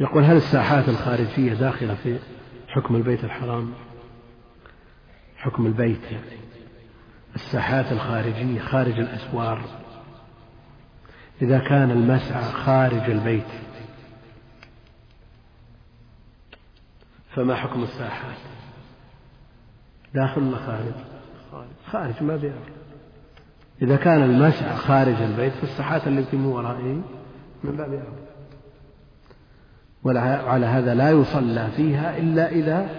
يقول هل الساحات الخارجية داخلة في حكم البيت الحرام؟ حكم البيت يعني. الساحات الخارجية خارج الأسوار. إذا كان المسعى خارج البيت فما حكم الساحات؟ داخل ولا خارج خارج ما بيعرف. إذا كان المسعى خارج البيت فالساحات التي من ورائه من باب أولى وعلى هذا لا يصلى فيها إلا إذا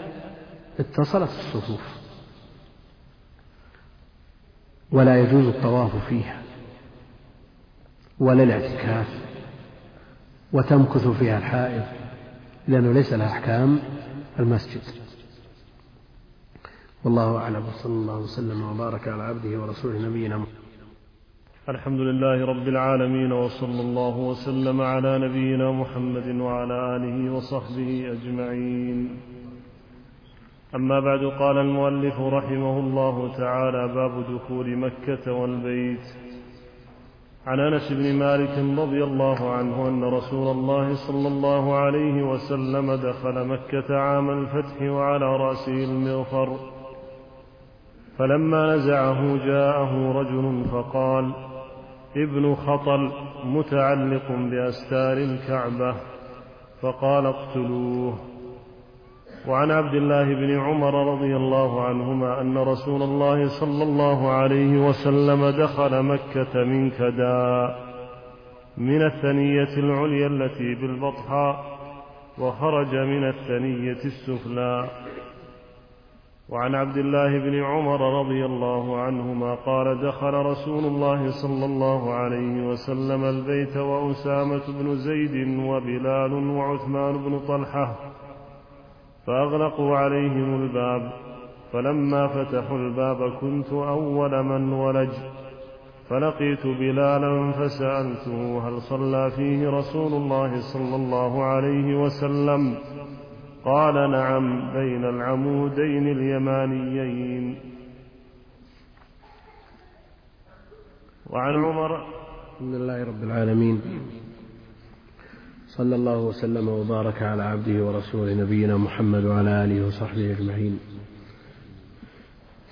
اتصلت الصفوف. ولا يجوز الطواف فيها ولا الاعتكاف وتمكث فيها الحائض لأنه ليس لها أحكام المسجد. والله أعلم وصلى الله وسلم وبارك على عبده ورسوله نبينا محمد. الحمد لله رب العالمين وصلى الله وسلم على نبينا محمد وعلى آله وصحبه أجمعين. أما بعد قال المؤلف رحمه الله تعالى باب دخول مكة والبيت. عن أنس بن مالك رضي الله عنه أن رسول الله صلى الله عليه وسلم دخل مكة عام الفتح وعلى رأسه المغفر فلما نزعه جاءه رجل فقال ابن خطل متعلق بأستار الكعبة فقال اقتلوه. وعن عبد الله بن عمر رضي الله عنهما أن رسول الله صلى الله عليه وسلم دخل مكة من كدا من الثنية العليا التي بالبطحاء وخرج من الثنية السفلى. وعن عبد الله بن عمر رضي الله عنهما قال دخل رسول الله صلى الله عليه وسلم البيت وأسامة بن زيد وبلال وعثمان بن طلحة فأغلقوا عليهم الباب فلما فتحوا الباب كنت أول من ولج فلقيت بلالا فسألته هل صلى فيه رسول الله صلى الله عليه وسلم. قال نعم بين العمودين اليمانيين. وعن عمر الحمد لله رب العالمين. صلى الله وسلم وبارك على عبده ورسوله نبينا محمد وعلى آله وصحبه أجمعين.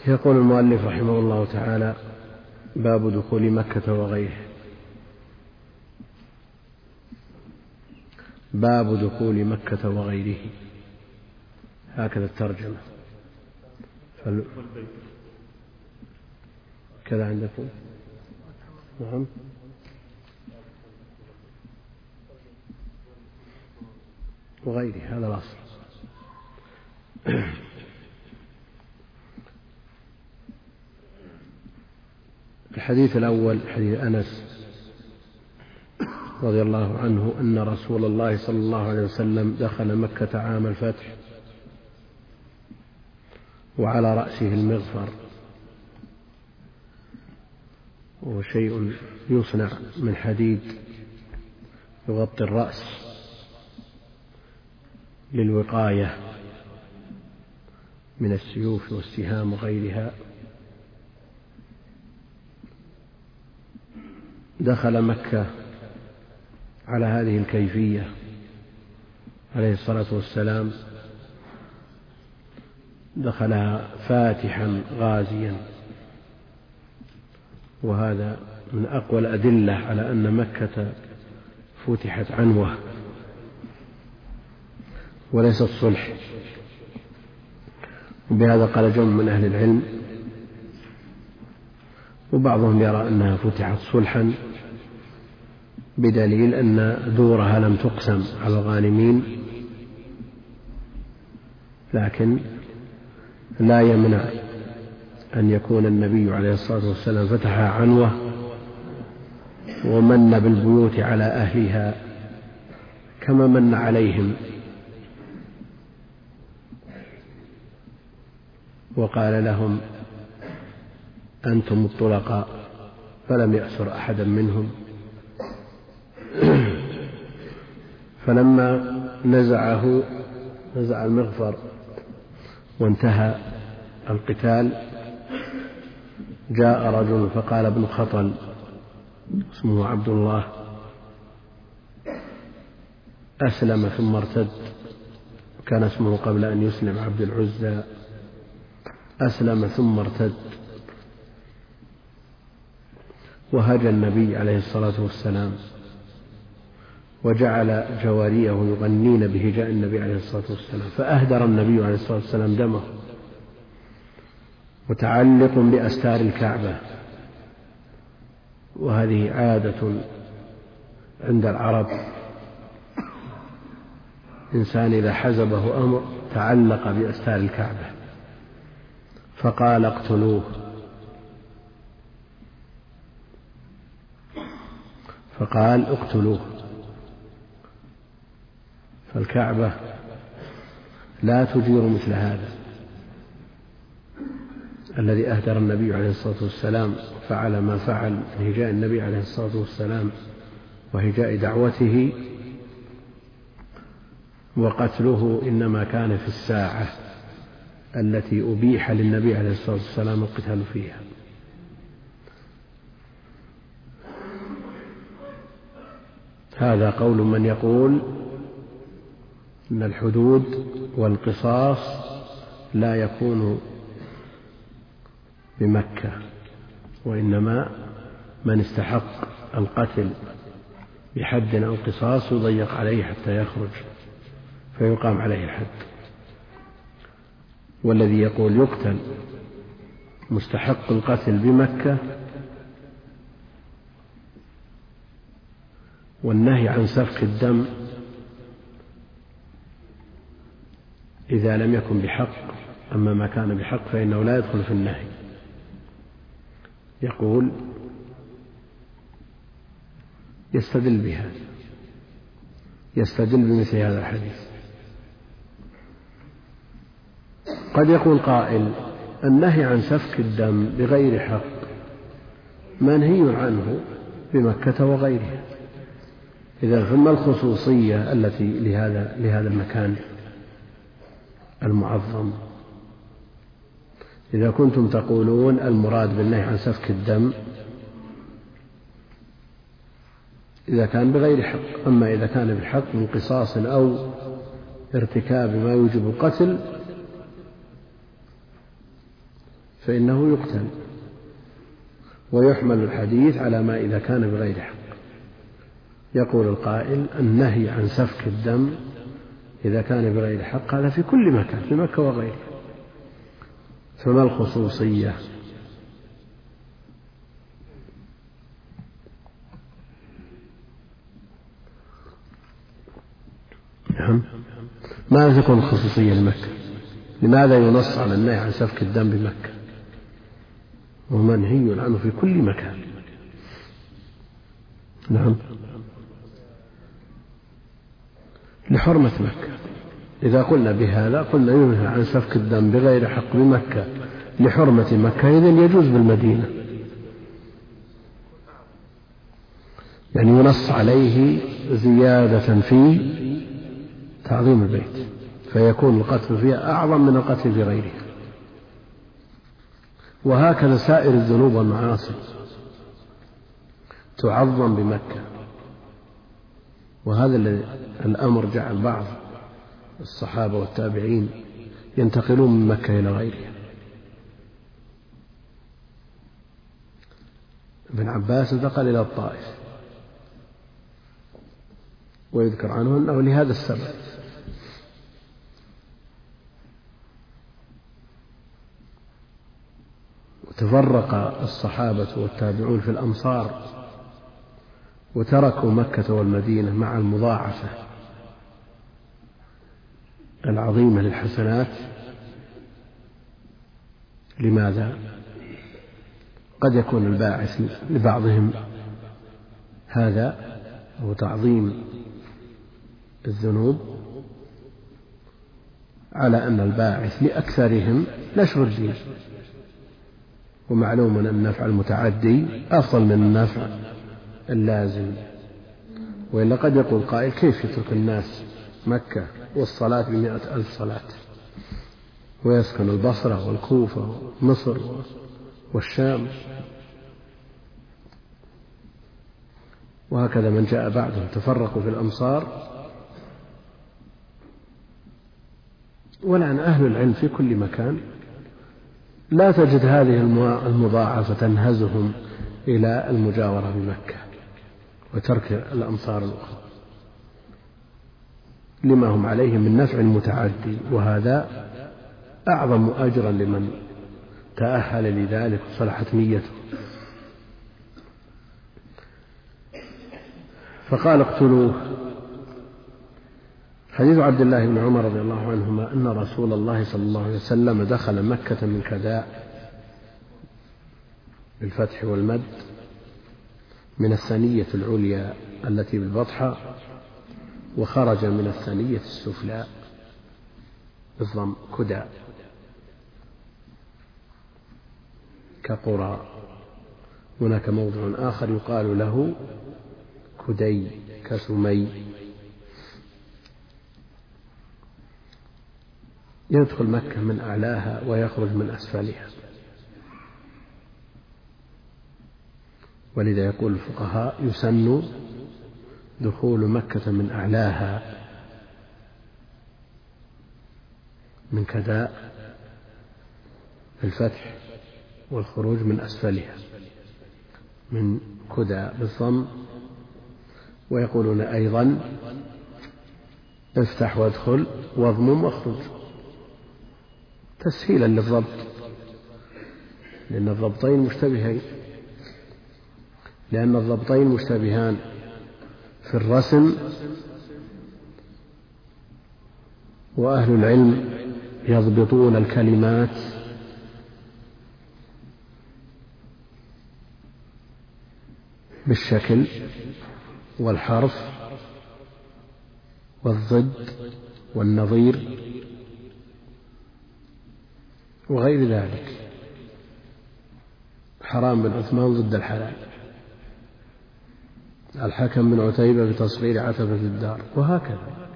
يقول المؤلف رحمه الله تعالى باب دخول مكة وغيره. باب دخول مكة وغيره. هكذا الترجمة. فل... كذا عندكم؟ نعم. وغيره هذا الأصل. الحديث الأول حديث أنس رضي الله عنه أن رسول الله صلى الله عليه وسلم دخل مكة عام الفتح. وعلى رأسه المغفر. وهو شيء يصنع من حديد يغطي الرأس للوقاية من السيوف والسهام وغيرها. دخل مكة على هذه الكيفية عليه الصلاة والسلام. دخلها فاتحا غازيا. وهذا من أقوى الأدلة على أن مكة فتحت عنوة وليست صلح وبهذا قال جمع من أهل العلم. وبعضهم يرى أنها فتحت صلحا بدليل أن دورها لم تقسم على الغانمين لكن لا يمنع أن يكون النبي عليه الصلاة والسلام فتحها عنوة ومن بالبيوت على أهلها كما من عليهم. وقال لهم أنتم الطلقاء فلم يأسر أحدا منهم. فلما نزعه نزع المغفر وانتهى. القتال جاء رجل فقال ابن خطل اسمه عبد الله أسلم ثم ارتد كان اسمه قبل أن يسلم عبد العزى أسلم ثم ارتد وهجى النبي عليه الصلاة والسلام وجعل جواريه يغنين بهجاء النبي عليه الصلاة والسلام فأهدر النبي عليه الصلاة والسلام دمه. متعلق بأستار الكعبة. وهذه عادة عند العرب. إنسان إذا حزبه أمر تعلق بأستار الكعبة. فقال اقتلوه. فقال اقتلوه. فالكعبة لا تجير مثل هذا. الذي أهدر النبي عليه الصلاة والسلام فعل ما فعل في هجاء النبي عليه الصلاة والسلام وهجاء دعوته وقتله إنما كان في الساعة التي أبيح للنبي عليه الصلاة والسلام القتال فيها. هذا قول من يقول أن الحدود والقصاص لا يكون بمكة وإنما من استحق القتل بحد أو قصاص يضيق عليه حتى يخرج فيقام عليه الحد. والذي يقول يقتل مستحق القتل بمكة والنهي عن سفك الدم إذا لم يكن بحق أما ما كان بحق فإنه لا يدخل في النهي. يقول يستدل بهذا يستدل بمثل هذا الحديث. قد يقول قائل النهي عن سفك الدم بغير حق منهي عنه بمكة وغيرها. إذا ثم الخصوصية التي لهذا لهذا المكان المعظم. إذا كنتم تقولون المراد بالنهي عن سفك الدم إذا كان بغير حق أما إذا كان بحق من قصاص أو ارتكاب ما يوجب القتل فإنه يقتل ويحمل الحديث على ما إذا كان بغير حق. يقول القائل النهي عن سفك الدم إذا كان بغير حق هذا في كل مكان في مكة وغيرها فما الخصوصية؟ نعم. ماذا تكون الخصوصية لمكة؟ لماذا ينص على النهي عن سفك الدم بمكة؟ ومنهي عنه في كل مكان. نعم. لحرمة مكة. إذا قلنا بهذا قلنا ينهى عن سفك الدم بغير حق بمكة لحرمة مكة إذن يجوز بالمدينة. يعني ينص عليه زيادة في تعظيم البيت فيكون القتل فيها أعظم من القتل في غيرها. وهكذا سائر الذنوب والمعاصي تعظم بمكة. وهذا الأمر جعل بعض الصحابة والتابعين ينتقلون من مكة إلى غيرها. ابن عباس انتقل إلى الطائف ويذكر عنه أنه لهذا السبب. وتفرق الصحابة والتابعون في الأمصار وتركوا مكة والمدينة مع المضاعفة. العظيمة للحسنات لماذا؟ قد يكون الباعث لبعضهم هذا هو تعظيم الذنوب على أن الباعث لأكثرهم نشر الدين. ومعلوم أن النفع المتعدي أفضل من النفع اللازم. وإلا قد يقول قائل كيف يترك الناس مكة؟ والصلاة بمئة ألف صلاة. ويسكن البصرة والكوفة ومصر والشام. وهكذا من جاء بعدهم تفرقوا في الأمصار. ولأن أهل العلم في كل مكان لا تجد هذه المضاعفة تنهزهم إلى المجاورة بمكة وترك الأمصار الأخرى. لما هم عليه من نفع متعدي وهذا أعظم أجرا لمن تأهل لذلك وصلحت نيته. فقال اقتلوه. حديث عبد الله بن عمر رضي الله عنهما أن رسول الله صلى الله عليه وسلم دخل مكة من كداء بالفتح والمد من الثنية العليا التي بالبطحة وخرج من الثنية السفلى بالضم كدى كقرى. هناك موضع آخر يقال له كدي كسمي. يدخل مكة من أعلاها ويخرج من أسفلها. ولذا يقول الفقهاء يسن دخول مكة من أعلاها من كداء الفتح والخروج من أسفلها من كدى بالضم ويقولون أيضا افتح وادخل واضمم واخرج. تسهيلا للضبط لأن الضبطين مشتبهين لأن الضبطين مشتبهان. في الرسم وأهل العلم يضبطون الكلمات بالشكل والحرف والضد والنظير وغير ذلك. حرام بن عثمان ضد الحلال. الحكم بن عتيبة بتصغير عتبة الدار وهكذا.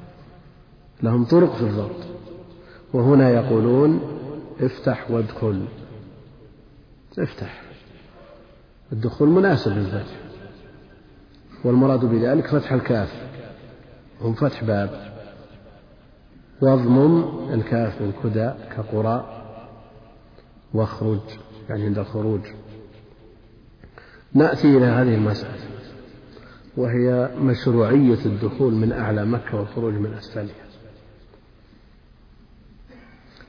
لهم طرق في الضبط. وهنا يقولون افتح وادخل. افتح. الدخول مناسب للفتح. والمراد بذلك فتح الكاف. هم فتح باب. واضمم الكاف من كدى كقرى. واخرج يعني عند الخروج. نأتي إلى هذه المسألة. وهي مشروعية الدخول من أعلى مكة والخروج من أسفلها.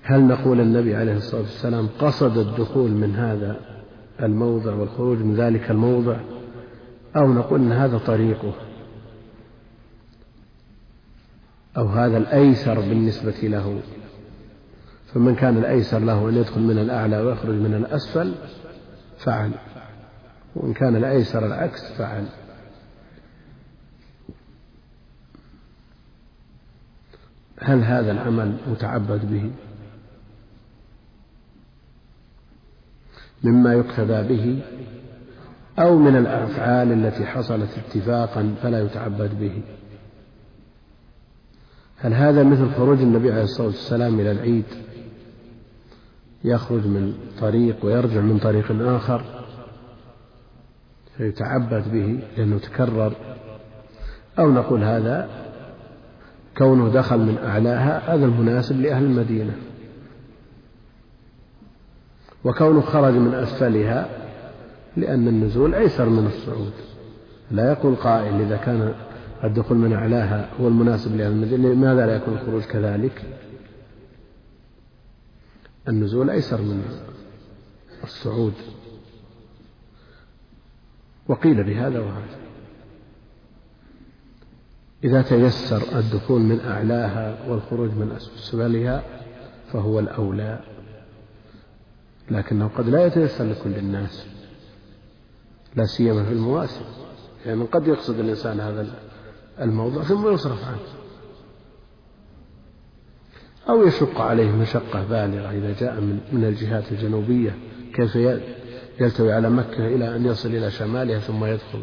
هل نقول النبي عليه الصلاة والسلام قصد الدخول من هذا الموضع والخروج من ذلك الموضع؟ أو نقول أن هذا طريقه؟ أو هذا الأيسر بالنسبة له؟ فمن كان الأيسر له أن يدخل من الأعلى ويخرج من الأسفل فعل. وإن كان الأيسر العكس فعل. هل هذا العمل متعبد به؟ مما يقتدى به أو من الأفعال التي حصلت اتفاقا فلا يتعبد به. هل هذا مثل خروج النبي عليه الصلاة والسلام إلى العيد؟ يخرج من طريق ويرجع من طريق آخر فيتعبد به لأنه تكرر. أو نقول هذا كونه دخل من أعلاها هذا المناسب لأهل المدينة. وكونه خرج من أسفلها لأن النزول أيسر من الصعود. لا يقول قائل إذا كان الدخول من أعلاها هو المناسب لأهل المدينة لماذا لا يكون الخروج كذلك؟ النزول أيسر من الصعود. وقيل بهذا وهذا. إذا تيسر الدخول من أعلاها والخروج من أسفلها فهو الأولى. لكنه قد لا يتيسر لكل الناس لا سيما في المواسم. يعني قد يقصد الإنسان هذا الموضع ثم يصرف عنه. أو يشق عليه مشقة بالغة إذا جاء من, من الجهات الجنوبية كيف يلتوي على مكة إلى أن يصل إلى شمالها ثم يدخل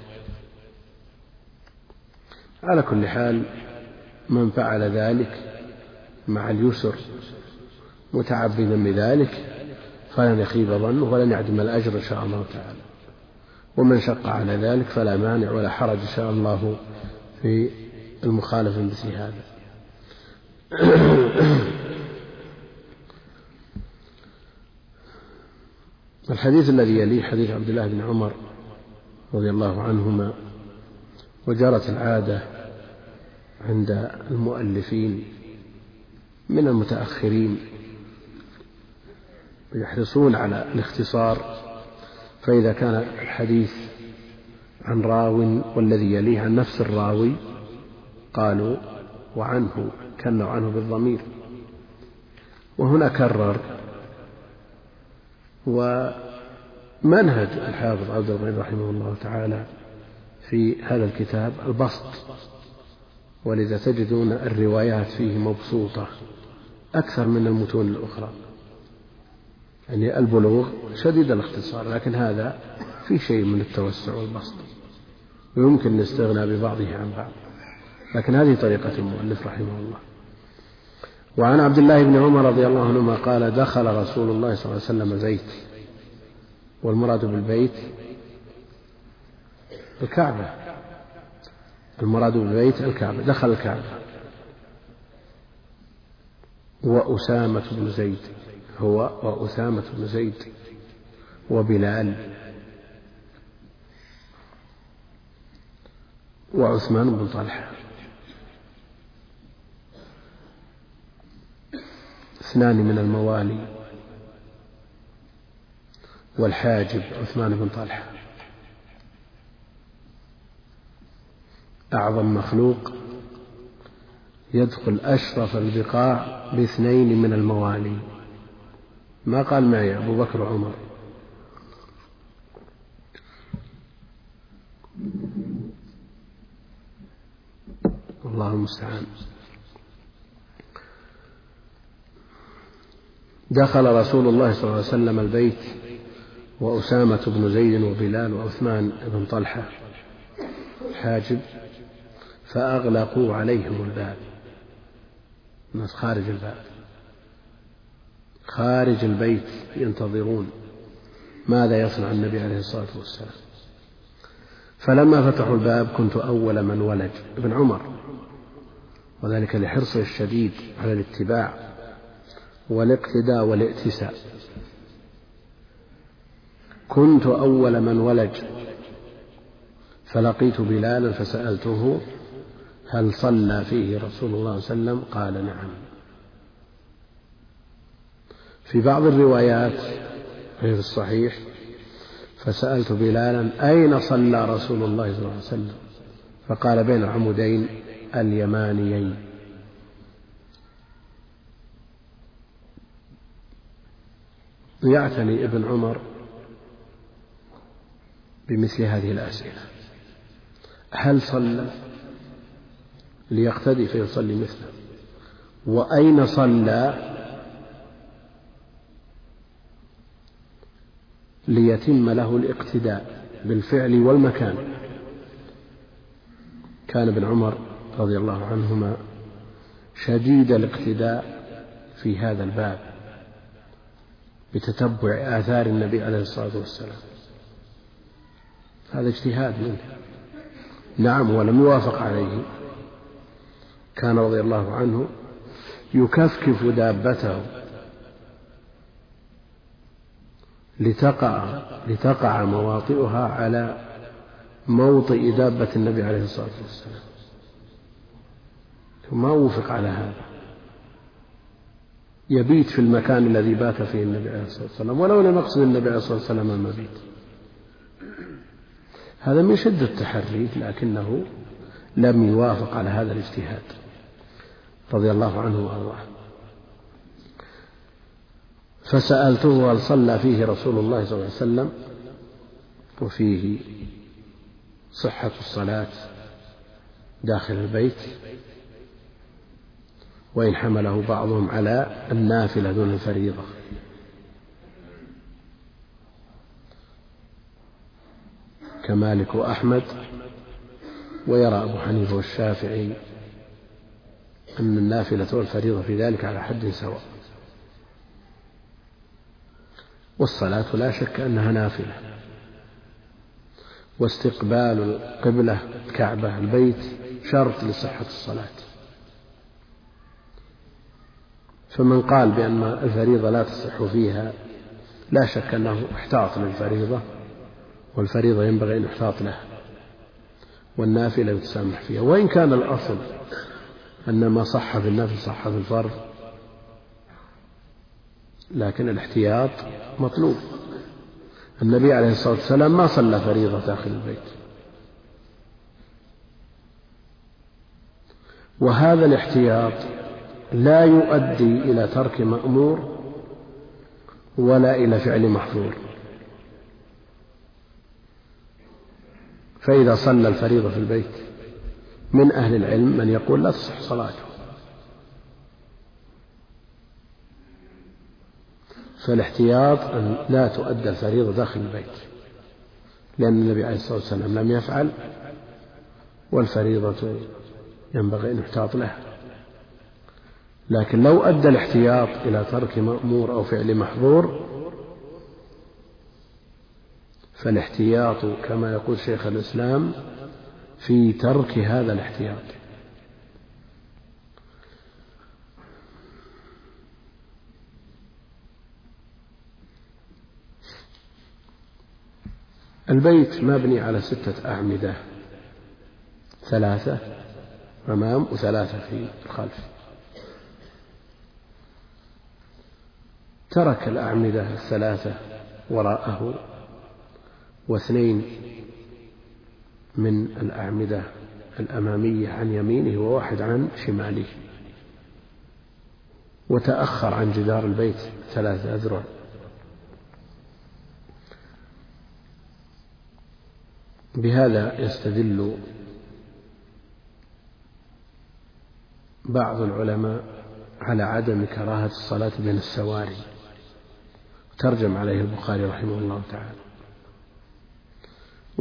على كل حال من فعل ذلك مع اليسر متعبدا بذلك فلن يخيب ظنه ولن يعدم الأجر إن شاء الله تعالى. ومن شق على ذلك فلا مانع ولا حرج إن شاء الله في المخالفة مثل هذا. الحديث الذي يليه حديث عبد الله بن عمر رضي الله عنهما وجرت العادة عند المؤلفين من المتأخرين يحرصون على الاختصار فإذا كان الحديث عن راو والذي يليه عن نفس الراوي قالوا وعنه كنوا عنه بالضمير. وهنا كرر ومنهج الحافظ عبد الغني رحمه الله تعالى في هذا الكتاب البسط ولذا تجدون الروايات فيه مبسوطة أكثر من المتون الأخرى. يعني البلوغ شديد الاختصار لكن هذا في شيء من التوسع والبسط. ويمكن الاستغناء ببعضه عن بعض. لكن هذه طريقة المؤلف رحمه الله. وعن عبد الله بن عمر رضي الله عنهما قال دخل رسول الله صلى الله عليه وسلم بيت والمراد بالبيت الكعبة. المراد بالبيت الكعبة دخل الكعبة. وأسامة بن زيد هو وأسامة بن زيد وبلال. وعثمان بن طلحة. اثنان من الموالي. والحاجب عثمان بن طلحة. أعظم مخلوق يدخل أشرف البقاع باثنين من الموالي. ما قال معي أبو بكر وعمر؟ الله المستعان. دخل رسول الله صلى الله عليه وسلم البيت وأسامة بن زيد وبلال وعثمان بن طلحة. حاجب. فأغلقوا عليهم الباب. الناس خارج الباب. خارج البيت ينتظرون ماذا يصنع النبي عليه الصلاة والسلام. فلما فتحوا الباب كنت أول من ولج ابن عمر. وذلك لحرصه الشديد على الاتباع والاقتداء والائتساء كنت أول من ولج فلقيت بلالا فسألته هل صلى فيه رسول الله صلى الله عليه وسلم؟ قال نعم. في بعض الروايات في الصحيح فسألت بلالا أين صلى رسول الله صلى الله عليه وسلم؟ فقال بين العمودين اليمانيين. يعتني ابن عمر بمثل هذه الأسئلة. هل صلى؟ ليقتدي فيصلي مثله. وأين صلى؟ ليتم له الاقتداء بالفعل والمكان. كان ابن عمر رضي الله عنهما شديد الاقتداء في هذا الباب بتتبع آثار النبي عليه الصلاة والسلام. هذا اجتهاد منه. نعم ولم يوافق عليه. كان رضي الله عنه يكفكف دابته لتقع لتقع مواطئها على موطئ دابة النبي عليه الصلاة والسلام. ما وفق على هذا. يبيت في المكان الذي بات فيه النبي عليه الصلاة والسلام ولو لم يقصد النبي عليه الصلاة والسلام المبيت. هذا من شدة التحري لكنه لم يوافق على هذا الاجتهاد. رضي الله عنه وأرضاه. فسألته هل صلى فيه رسول الله صلى الله عليه وسلم وفيه صحة الصلاة داخل البيت وإن حمله بعضهم على النافلة دون الفريضة. كمالك وأحمد ويرى أبو حنيفة والشافعي أن النافلة والفريضة في ذلك على حد سواء. والصلاة لا شك أنها نافلة. واستقبال القبلة الكعبة البيت شرط لصحة الصلاة. فمن قال بأن الفريضة لا تصح فيها لا شك أنه احتاط للفريضة والفريضة ينبغي أن يحتاط لها والنافلة يتسامح فيها. وإن كان الأصل أن ما صح في النفل صح في الفرض لكن الاحتياط مطلوب. النبي عليه الصلاة والسلام ما صلى فريضة داخل البيت. وهذا الاحتياط لا يؤدي إلى ترك مأمور ولا إلى فعل محظور. فإذا صلى الفريضة في البيت من أهل العلم من يقول لا تصح صلاته. فالاحتياط أن لا تؤدى الفريضة داخل البيت لأن النبي عليه الصلاة والسلام لم يفعل والفريضة ينبغي أن يحتاط لها. لكن لو أدى الاحتياط إلى ترك مأمور أو فعل محظور فالاحتياط كما يقول شيخ الإسلام في ترك هذا الاحتياط. البيت مبني على ستة أعمدة ثلاثة أمام وثلاثة في الخلف. ترك الأعمدة الثلاثة وراءه واثنين من الأعمدة الأمامية عن يمينه وواحد عن شماله. وتأخر عن جدار البيت ثلاثة أذرع. بهذا يستدل بعض العلماء على عدم كراهة الصلاة بين السواري. ترجم عليه البخاري رحمه الله تعالى.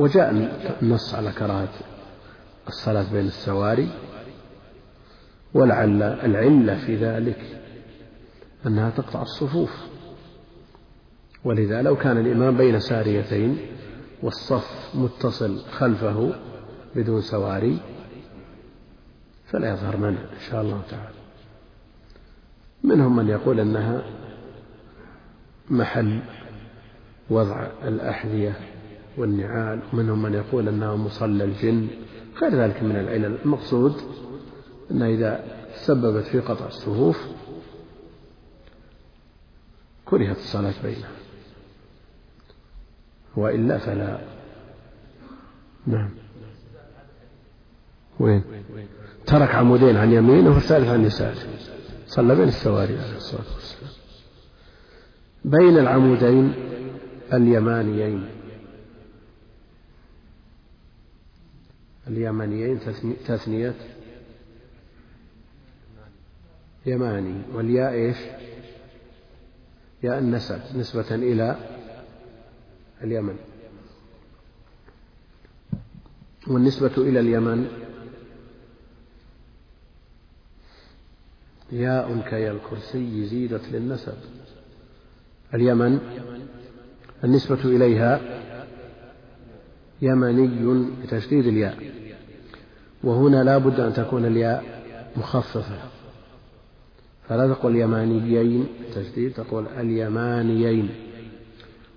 وجاء النص على كراهة الصلاة بين السواري ولعل العلة في ذلك أنها تقطع الصفوف. ولذا لو كان الإمام بين ساريتين والصف متصل خلفه بدون سواري فلا يظهر منع إن شاء الله تعالى. منهم من يقول أنها محل وضع الأحذية والنعال ومنهم من يقول أنها مصلى الجن. غير ذلك من العلل. المقصود أنها إذا سببت في قطع الصفوف كرهت الصلاة بينها وإلا فلا. نعم. وين؟ ترك عمودين عن يمينه والثالث عن يساره صلى بين السواري عليه الصلاة والسلام. بين العمودين اليمانيين. اليمانيين تثنية. يماني. والياء إيش؟ ياء النسب نسبة إلى اليمن. والنسبة إلى اليمن؟ ياء كيا الكرسي زيدت للنسب. اليمن؟ النسبة إليها يمني بتشديد الياء. وهنا لا بد أن تكون الياء مخففة فلا تقول يمانيين تشديد تقول اليمانيين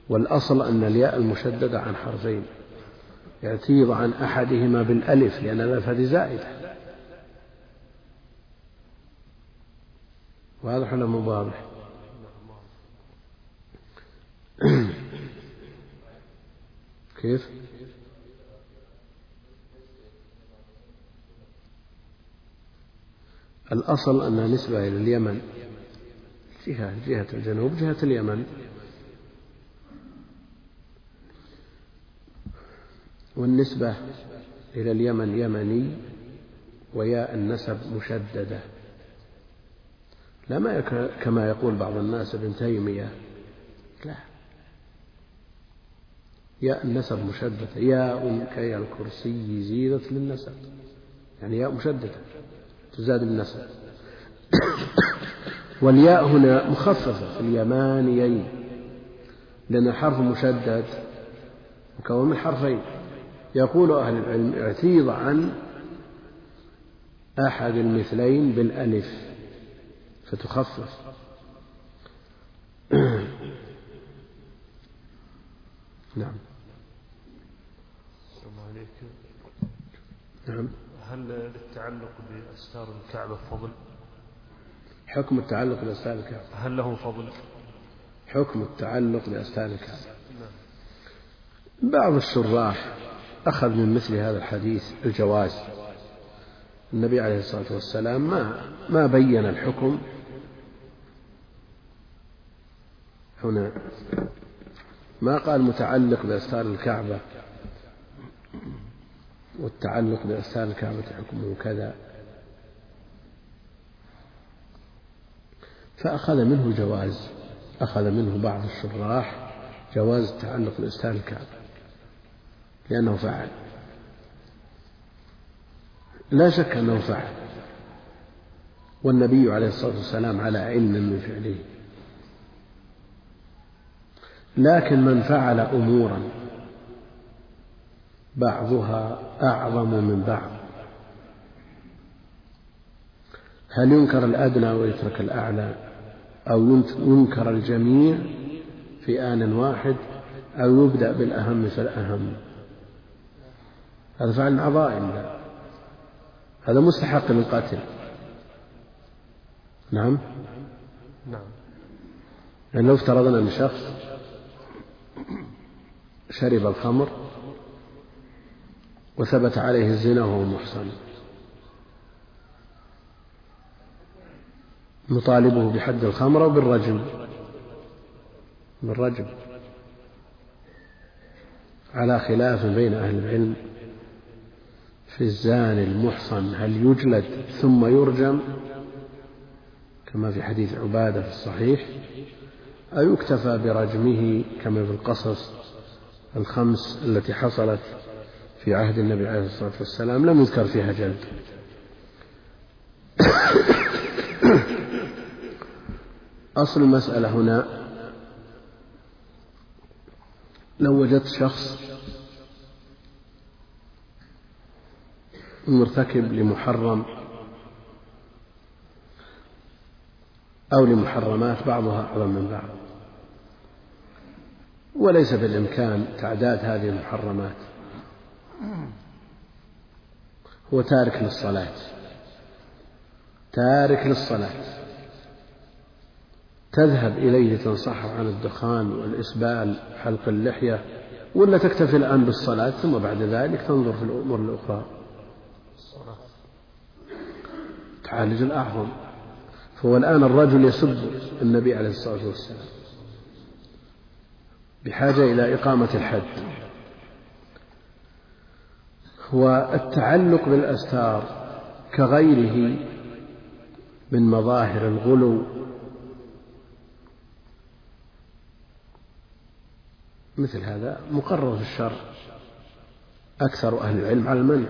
والأصل أن الياء المشددة عن حرفين يعتيض عن أحدهما بالألف لأن الألف هذه زائدة واضح ولا مو واضح؟ كيف؟ الأصل أنها نسبة إلى اليمن. جهة جهة الجنوب جهة اليمن. والنسبة إلى اليمن يمني وياء النسب مشددة. لا ما كما يقول بعض الناس ابن تيمية. لا. ياء النسب مشددة. ياء كي الكرسي زيدت للنسب. يعني ياء مشددة. تزاد بالنسب والياء هنا مخففة في اليمانيين لأن الحرف مشدد مكون من حرفين. يقول أهل العلم اعتيض عن أحد المثلين بالألف فتخفف. نعم. نعم. هل للتعلق بأستار الكعبة فضل؟ حكم التعلق بأستار الكعبة هل له فضل؟ حكم التعلق بأستار الكعبة نعم. بعض الشراح أخذ من مثل هذا الحديث الجواز النبي عليه الصلاة والسلام ما ما بين الحكم هنا ما قال متعلق بأستار الكعبة والتعلق بأستار الكعبة حكمه كذا. فأخذ منه جواز أخذ منه بعض الشراح جواز التعلق بأستار الكعبة لأنه فعل لا شك أنه فعل والنبي عليه الصلاة والسلام على علم من فعله. لكن من فعل أمورا بعضها أعظم من بعض. هل ينكر الأدنى ويترك الأعلى؟ أو ينكر الجميع في آن واحد؟ أو يبدأ بالأهم فالأهم هذا فعل عظائم هذا مستحق للقتل. نعم؟ نعم. يعني لو افترضنا أن شخص شرب الخمر وثبت عليه الزنا وهو محصن. نطالبه بحد الخمر وبالرجم بالرجم. على خلاف بين أهل العلم في الزاني المحصن هل يجلد ثم يرجم؟ كما في حديث عبادة في الصحيح أو يكتفى برجمه كما في القصص الخمس التي حصلت في عهد النبي عليه الصلاة والسلام لم يذكر فيها جلد. أصل المسألة هنا لو وجدت شخص مرتكب لمحرم أو لمحرمات بعضها أعظم من بعض وليس بالإمكان تعداد هذه المحرمات. هو تارك للصلاة. تارك للصلاة. تذهب إليه تنصحه عن الدخان والإسبال حلق اللحية ولا تكتفي الآن بالصلاة ثم بعد ذلك تنظر في الأمور الأخرى. تعالج الأعظم. فهو الآن الرجل يسب النبي عليه الصلاة والسلام بحاجة إلى إقامة الحد والتعلق بالأستار كغيره من مظاهر الغلو. مثل هذا مقرر في الشرع. أكثر أهل العلم على المنع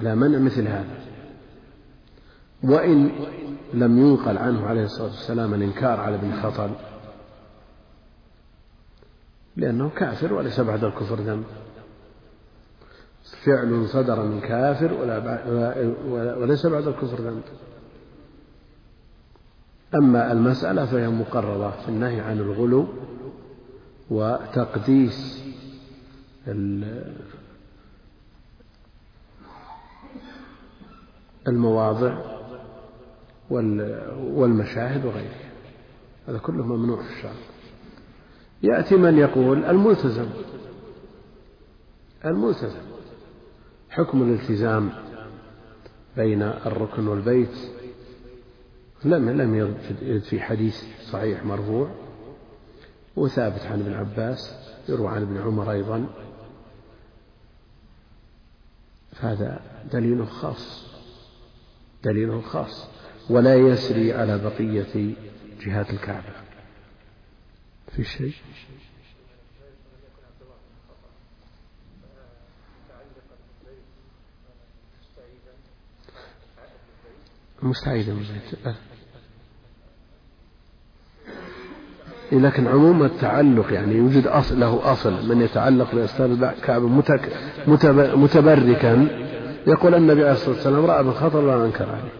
على منع مثل هذا. وإن لم ينقل عنه عليه الصلاة والسلام الإنكار على ابن خطل لأنه كافر وليس بعد الكفر ذنب. فعل صدر من كافر ولا وليس بعد الكفر ذنب. أما المسألة فهي مقررة في النهي عن الغلو وتقديس المواضع والمشاهد وغيرها. هذا كله ممنوع في الشرع. يأتي من يقول الملتزم. الملتزم. حكم الالتزام بين الركن والبيت. لم لم يرد في حديث صحيح مرفوع. وثابت عن ابن عباس يروى عن ابن عمر أيضا. فهذا دليل خاص دليل خاص. ولا يسري على بقية جهات الكعبة. في شيء؟ مستعيدا من البيت إيه، لكن عموم التعلق يعني يوجد أصل له أصل. من يتعلق بأستار الكعبة متبركا يقول النبي عليه الصلاة والسلام رأى بالخطر ولا أنكر عليه.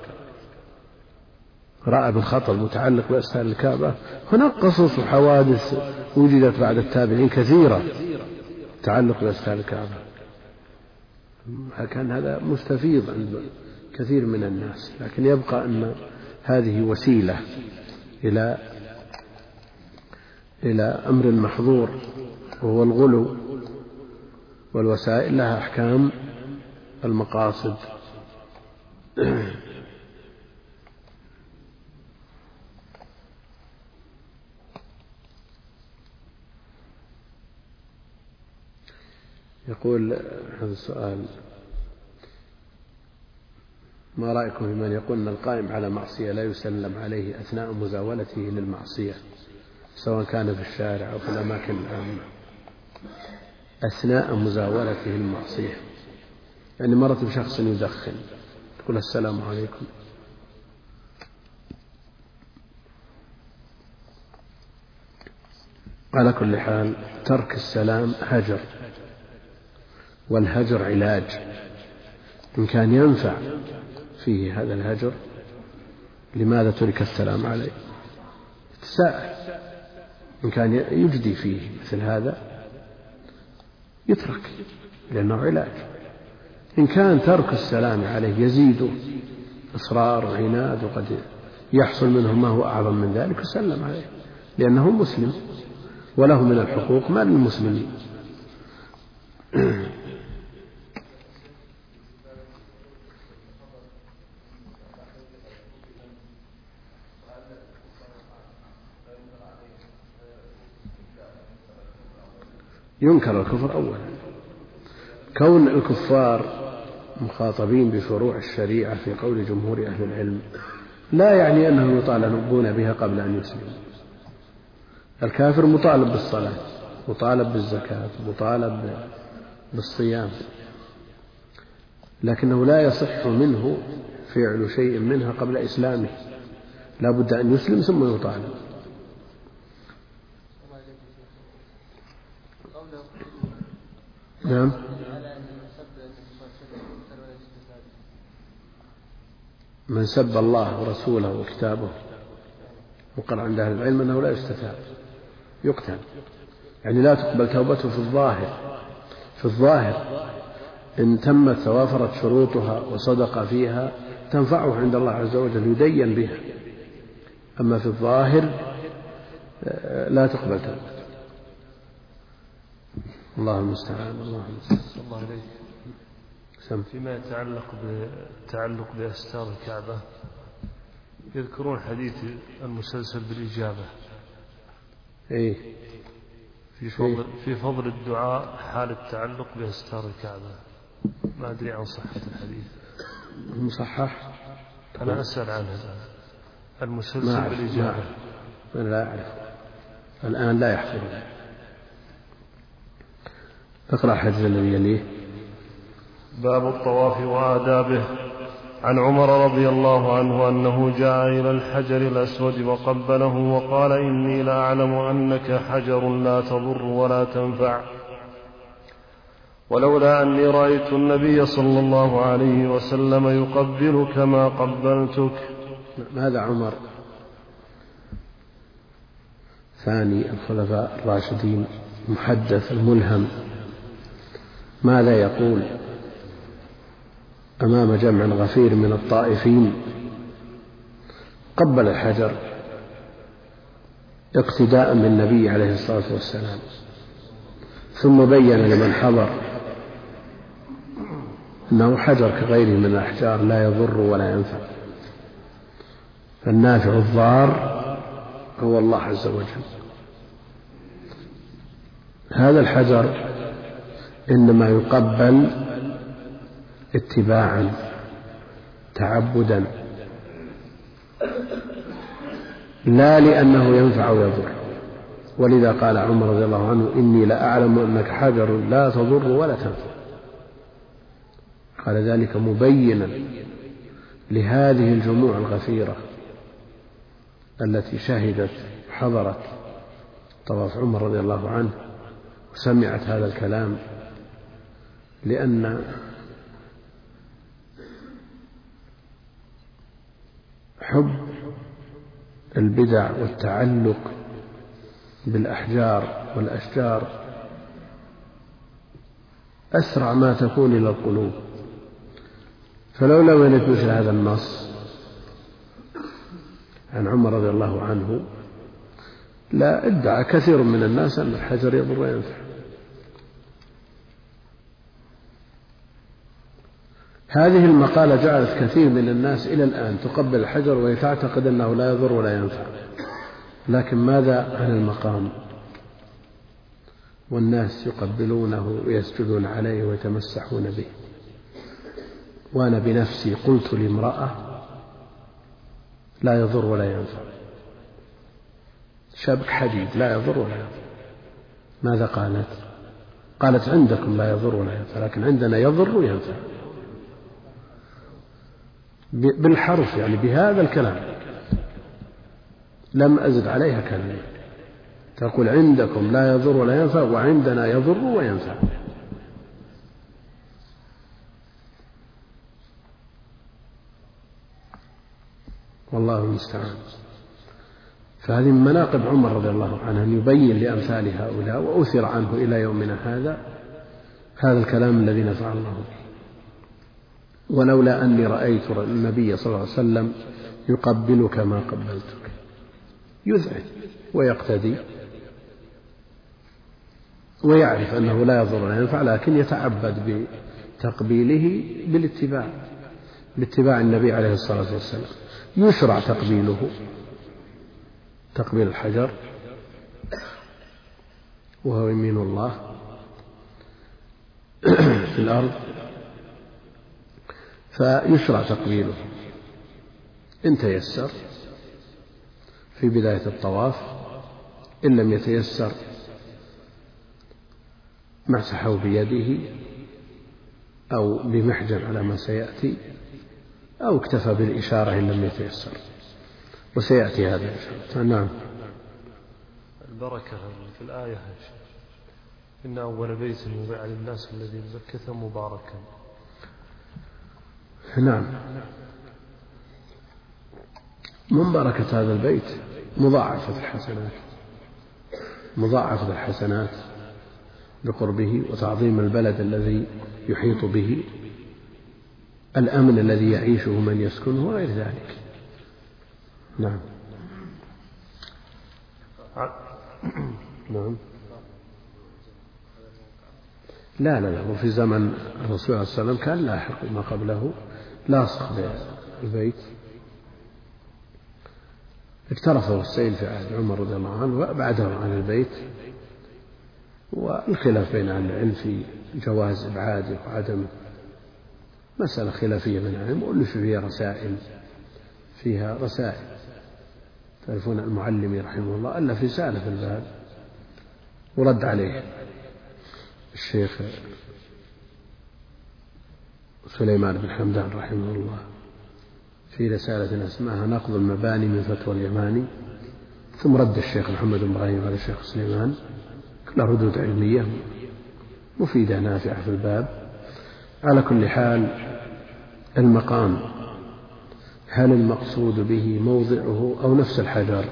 رأى بالخطر المتعلق بأسفار الكعبة. هناك قصص وحوادث وجدت بعد التابعين كثيرة تعلق بأسفار الكعبة. كان هذا مستفيض عند كثير من الناس لكن يبقى أن هذه وسيلة إلى إلى أمر محظور وهو الغلو والوسائل لها أحكام المقاصد. يقول هذا السؤال ما رأيكم في من يقول أن القائم على معصية لا يسلم عليه أثناء مزاولته للمعصية سواء كان في الشارع أو في الأماكن العامة. أثناء مزاولته للمعصية. يعني مرت بشخص يدخن تقول السلام عليكم. على كل حال ترك السلام هجر والهجر علاج. إن كان ينفع فيه هذا الهجر لماذا ترك السلام عليه؟ تساءل. إن كان يجدي فيه مثل هذا يترك لأنه علاج. إن كان ترك السلام عليه يزيد إصرار وعناد وقد يحصل منه ما هو أعظم من ذلك يسلم عليه لأنه مسلم. وله من الحقوق ما للمسلمين ينكر الكفر أولا. كون الكفار مخاطبين بفروع الشريعة في قول جمهور أهل العلم لا يعني أنهم يطالبون بها قبل أن يسلموا. الكافر مطالب بالصلاة مطالب بالزكاة مطالب بالصيام لكنه لا يصح منه فعل شيء منها قبل إسلامه. لا بد أن يسلم ثم يطالب. نعم. من سب الله ورسوله وكتابه وقال عند أهل العلم أنه لا يستتاب يقتل. يعني لا تقبل توبته في الظاهر. في الظاهر إن تمت توافرت شروطها وصدق فيها تنفعه عند الله عز وجل يدين بها. أما في الظاهر لا تقبل توبته. الله المستعان. الله المستعان الله عليك. سم. فيما يتعلق بالتعلق بأستار الكعبة يذكرون حديث المسلسل بالإجابة. إيه. في فضل, في فضل الدعاء حال التعلق بأستار الكعبة. ما أدري عن صحة الحديث. مصحح؟ أنا أسأل عنه. المسلسل بالإجابة. أنا لا أعرف. الآن لا يحصل. اقرأ الحديث الذي يليه باب الطواف وآدابه. عن عمر رضي الله عنه أنه جاء إلى الحجر الأسود وقبله وقال إني لأعلم أنك حجر لا تضر ولا تنفع. ولولا أني رأيت النبي صلى الله عليه وسلم يقبلك ما قبلتك. هذا عمر؟ ثاني الخلفاء الراشدين المحدث الملهم. ماذا يقول أمام جمع غفير من الطائفين. قبل الحجر اقتداء بالنبي عليه الصلاة والسلام. ثم بين لمن حضر. أنه حجر كغيره من الأحجار لا يضر ولا ينفع. فالنافع الضار هو الله عز وجل. هذا الحجر إنما يقبل اتباعا تعبدا. لا لأنه ينفع ويضر ولذا قال عمر رضي الله عنه إني لأعلم أنك حجر لا تضر ولا تنفع. قال ذلك مبينا لهذه الجموع الغفيرة التي شهدت حضرت طواف عمر رضي الله عنه وسمعت هذا الكلام. لأن حب البدع والتعلق بالأحجار والأشجار أسرع ما تكون إلى القلوب. فلو لم يرد مثل هذا النص عن عمر رضي الله عنه لا ادعى كثير من الناس أن الحجر يضر وينفع. هذه المقالة جعلت كثير من الناس إلى الآن تقبل الحجر وهي تعتقد أنه لا يضر ولا ينفع. لكن ماذا عن المقام؟ والناس يقبلونه ويسجدون عليه ويتمسحون به. وأنا بنفسي قلت لامرأة لا يضر ولا ينفع. شبك حديد لا يضر ولا ينفع. ماذا قالت؟ قالت عندكم لا يضر ولا ينفع لكن عندنا يضر وينفع. بالحرف يعني بهذا الكلام. لم أزد عليها كلمة. تقول عندكم لا يضر ولا ينفع وعندنا يضر وينفع. والله المستعان. فهذه من مناقب عمر رضي الله عنه أن يبين لأمثال هؤلاء وأثر عنه إلى يومنا هذا هذا الكلام الذي نفع الله به. ولولا أني رأيت النبي صلى الله عليه وسلم يقبلك ما قبلتك. يزعج ويقتدي ويعرف أنه لا يضر ولا ينفع لكن يتعبد بتقبيله بالاتباع باتباع النبي عليه الصلاة والسلام. يشرع تقبيله تقبيل الحجر وهو يمين الله في الأرض. فيشرع تقبيله. إن تيسر في بداية الطواف إن لم يتيسر مسحه بيده أو بمحجن على ما سيأتي أو اكتفى بالإشارة إن لم يتيسر. وسيأتي هذا إن شاء الله. نعم. البركة في الآية إن أول بيت وضع للناس الذي ببكة مباركا. نعم. من بركة هذا البيت؟ مضاعفة الحسنات. مضاعفة الحسنات بقربه وتعظيم البلد الذي يحيط به الأمن الذي يعيشه من يسكنه وغير ذلك. نعم. نعم. لا لا لا. وفي زمن الرسول صلى الله عليه وسلم كان لاحق ما قبله. لاصق بالبيت اقترفه السيل في عهد عمر رضي الله عنه وأبعده عن البيت. والخلاف بين أهل العلم في جواز إبعاده وعدمه مسألة خلافية بين العلم وألف فيها رسائل فيها رسائل. تعرفون المعلمي رحمه الله ألف رسالة في الباب. ورد عليه الشيخ سليمان بن حمدان رحمه الله في رسالة اسمها نقض المباني من فتوى اليماني ثم رد الشيخ محمد بن إبراهيم على الشيخ سليمان كلها ردود علمية مفيدة نافعة في الباب. على كل حال المقام هل المقصود به موضعه أو نفس الحجر؟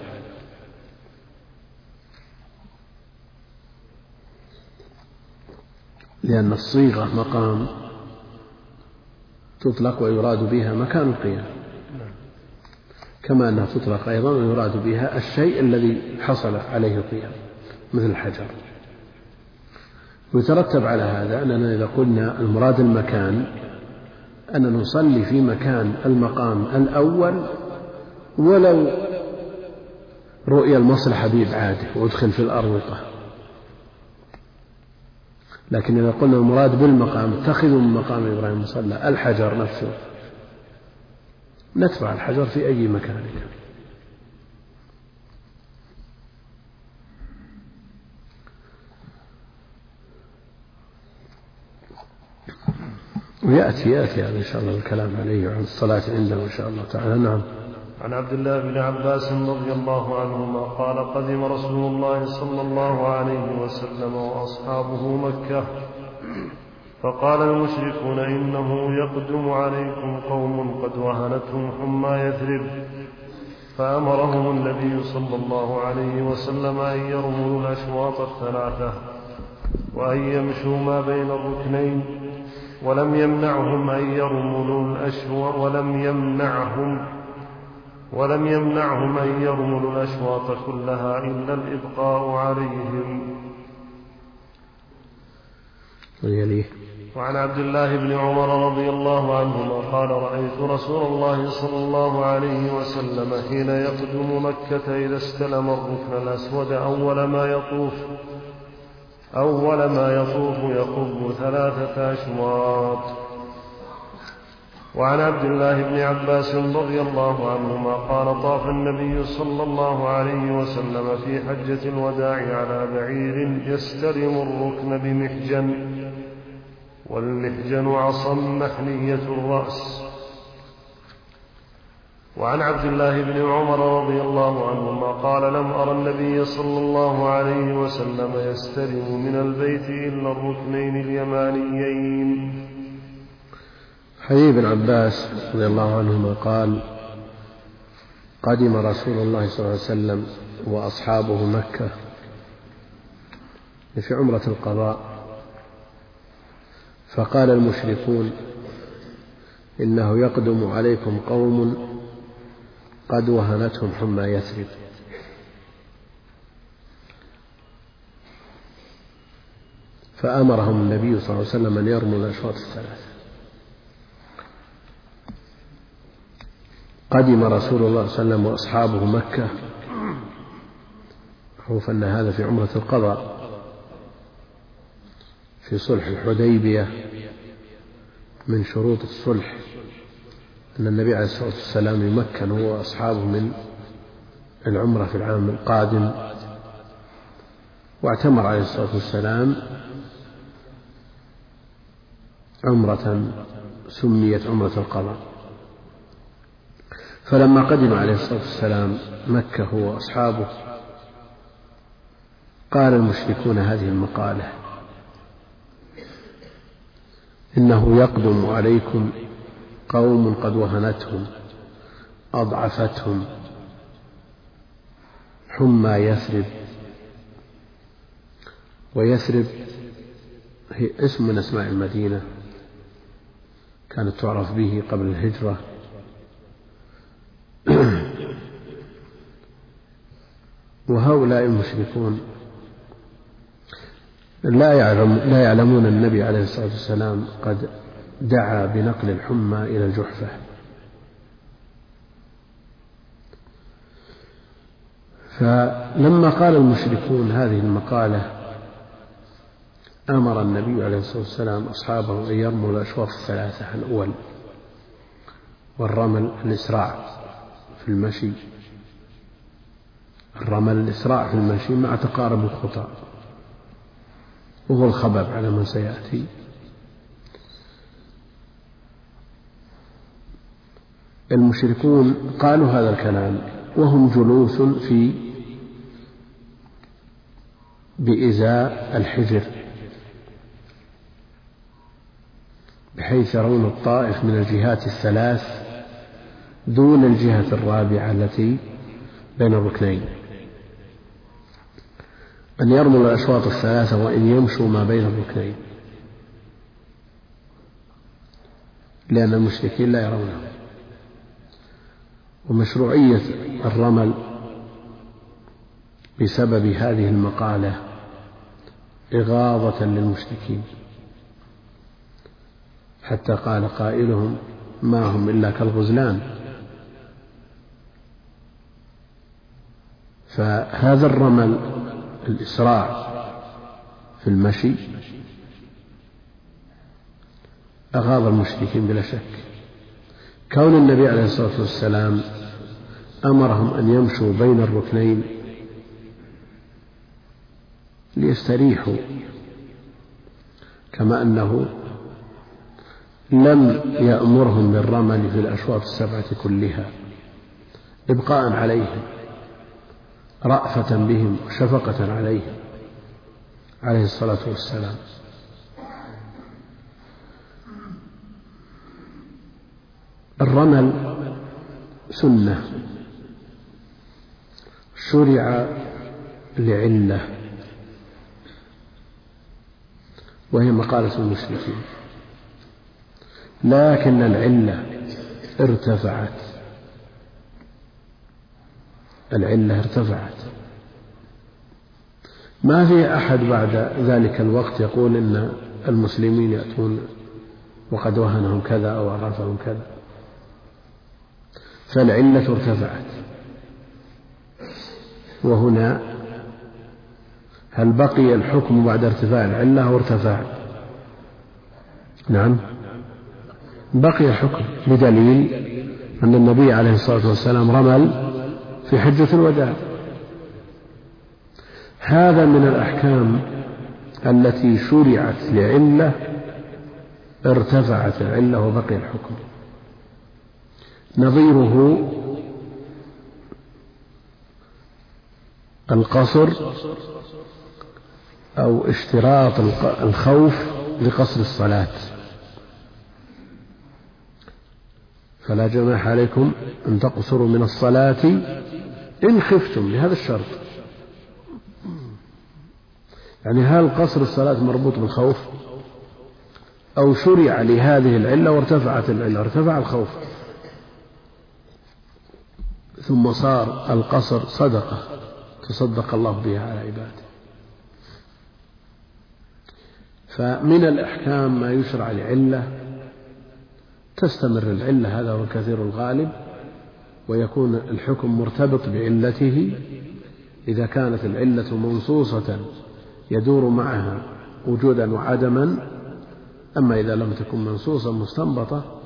لأن الصيغة مقام تطلق ويراد بها مكان القيام. كما أنها تطلق أيضا ويراد بها الشيء الذي حصل عليه القيام مثل الحجر. ويترتب على هذا أننا إذا قلنا المراد المكان أن نصلي في مكان المقام الأول ولو رؤي المصلحة بإبعاده وأدخل في الأروقة. لكن إذا قلنا المراد بالمقام اتخذوا من مقام إبراهيم مصلى الحجر نفسه. نتبع الحجر في أي مكان. كان ويأتي يأتي هذا إن شاء الله الكلام عليه وعن الصلاة عنده إن شاء الله تعالى. نعم. عن عبد الله بن عباس رضي الله عنهما قال قدم رسول الله صلى الله عليه وسلم وأصحابه مكة. فقال المشركون إنه يقدم عليكم قوم قد وهنتهم حمى يثرب. فأمرهم النبي صلى الله عليه وسلم أن يرموا الأشواط الثلاثة وأن يمشوا ما بين الركنين ولم يمنعهم أن يرملوا الأشواط ولم يمنعهم ولم يمنعهم أن يرملوا الأشواط كلها إلا الإبقاء عليهم. ويليه وعن عبد الله بن عمر رضي الله عنهما قال رأيت رسول الله صلى الله عليه وسلم حين يقدم مكة إذا استلم الركن الأسود أول ما يطوف أول ما يطوف يقب ثلاثة أشواط. وعن عبد الله بن عباس رضي الله عنهما قال طاف النبي صلى الله عليه وسلم في حجة الوداع على بعير يستلم الركن بمحجن والمحجن عصا محنية الرأس. وعن عبد الله بن عمر رضي الله عنهما قال لم أرى النبي صلى الله عليه وسلم يستلم من البيت إلا الركنين اليمانيين. حديث بن عباس رضي الله عنهما قال قدم رسول الله صلى الله عليه وسلم وأصحابه مكة في عمرة القضاء فقال المشركون إنه يقدم عليكم قوم قد وهنتهم حمى يثرب. فأمرهم النبي صلى الله عليه وسلم أن يرموا الأشواط الثلاثة. قدم رسول الله صلى الله عليه وسلم وأصحابه مكة. معروف أن هذا في عمرة القضاء. في صلح الحديبية. من شروط الصلح. أن النبي عليه الصلاة والسلام يمكن هو وأصحابه من العمرة في العام القادم. واعتمر عليه الصلاة والسلام عمرة سميت عمرة القضاء. فلما قدم عليه الصلاة والسلام مكة هو وأصحابه قال المشركون هذه المقالة إنه يقدم عليكم قوم قد وهنتهم أضعفتهم حمى يثرب. ويثرب هي اسم من أسماء المدينة كانت تعرف به قبل الهجرة. وهؤلاء المشركون لا يعلم لا يعلمون النبي عليه الصلاة والسلام قد دعا بنقل الحمى إلى الجحفة. فلما قال المشركون هذه المقالة أمر النبي عليه الصلاة والسلام أصحابه أن يرموا الأشواط الثلاثة الأول والرمل الإسراع. في المشي الرمل الإسراع في المشي مع تقارب الخطى وهو الخبب على ما سيأتي. المشركون قالوا هذا الكلام وهم جلوس في بإزاء الحجر بحيث يرون الطائف من الجهات الثلاث دون الجهة الرابعة التي بين الركنين. أن يرموا الأشواط الثلاثة وإن يمشوا ما بين الركنين. لأن المشركين لا يرونه ومشروعية الرمل بسبب هذه المقالة إغاظة للمشركين. حتى قال قائلهم ما هم إلا كالغزلان. فهذا الرمل الإسراع في المشي أغاظ المشركين بلا شك. كون النبي عليه الصلاة والسلام أمرهم أن يمشوا بين الركنين ليستريحوا كما أنه لم يأمرهم بالرمل في الأشواط السبعة كلها إبقاء عليهم. رأفة بهم وشفقة عليهم عليه الصلاة والسلام. الرمل سنة شرع لعلة وهي مقالة المشركين. لكن العلة ارتفعت. العلة ارتفعت. ما في أحد بعد ذلك الوقت يقول إن المسلمين يأتون وقد وهنهم كذا أو عرفهم كذا. فالعلة ارتفعت. وهنا هل بقي الحكم بعد ارتفاع العلة أو ارتفع نعم. بقي الحكم بدليل أن النبي عليه الصلاة والسلام رمل في حجة الوداع. هذا من الأحكام التي شرعت لعلة ارتفعت العلة وبقي الحكم. نظيره القصر أو اشتراط الخوف لقصر الصلاة. فلا جناح عليكم أن تقصروا من الصلاة إن خفتم بهذا الشرط. يعني هل قصر الصلاة مربوط بالخوف؟ أو شرع لهذه العلة وارتفعت العلة ارتفع الخوف. ثم صار القصر صدقة تصدق الله بها على عباده. فمن الأحكام ما يشرع لعلة تستمر العلة هذا هو الكثير الغالب. ويكون الحكم مرتبط بعلته إذا كانت العلة منصوصة يدور معها وجودا وعدما أما إذا لم تكن منصوصة مستنبطة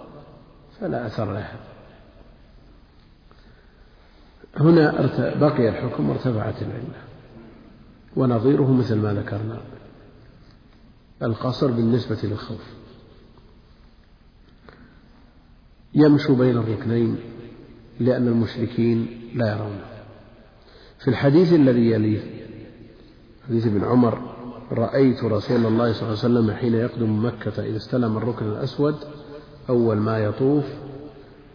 فلا أثر لها. هنا بقي الحكم وارتفعت العلة ونظيره مثل ما ذكرنا القصر بالنسبة للخوف. يمشوا بين الركنين لأن المشركين لا يرونه في الحديث الذي يليه حديث ابن عمر رأيت رسول الله صلى الله عليه وسلم حين يقدم مكة إذا استلم الركن الأسود أول ما يطوف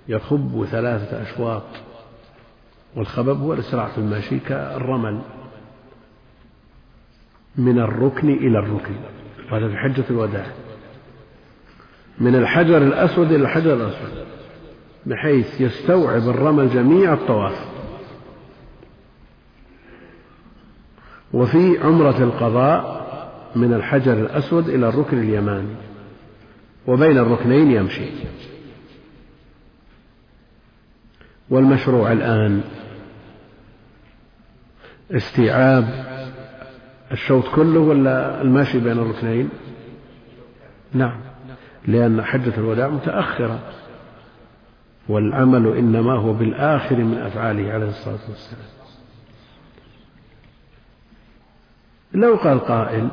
يخب ثلاثة أشواط والخبب هو الإسراع في المشي كالرمل من الركن إلى الركن هذا في حجة الوداع. من الحجر الأسود إلى الحجر الأسود. بحيث يستوعب الرمل جميع الطواف. وفي عمرة القضاء من الحجر الأسود إلى الركن اليماني وبين الركنين يمشي. والمشروع الآن استيعاب الشوط كله ولا الماشي بين الركنين؟ نعم لأن حجة الوداع متأخرة. والعمل إنما هو بالآخر من أفعاله عليه الصلاة والسلام. لو قال قائل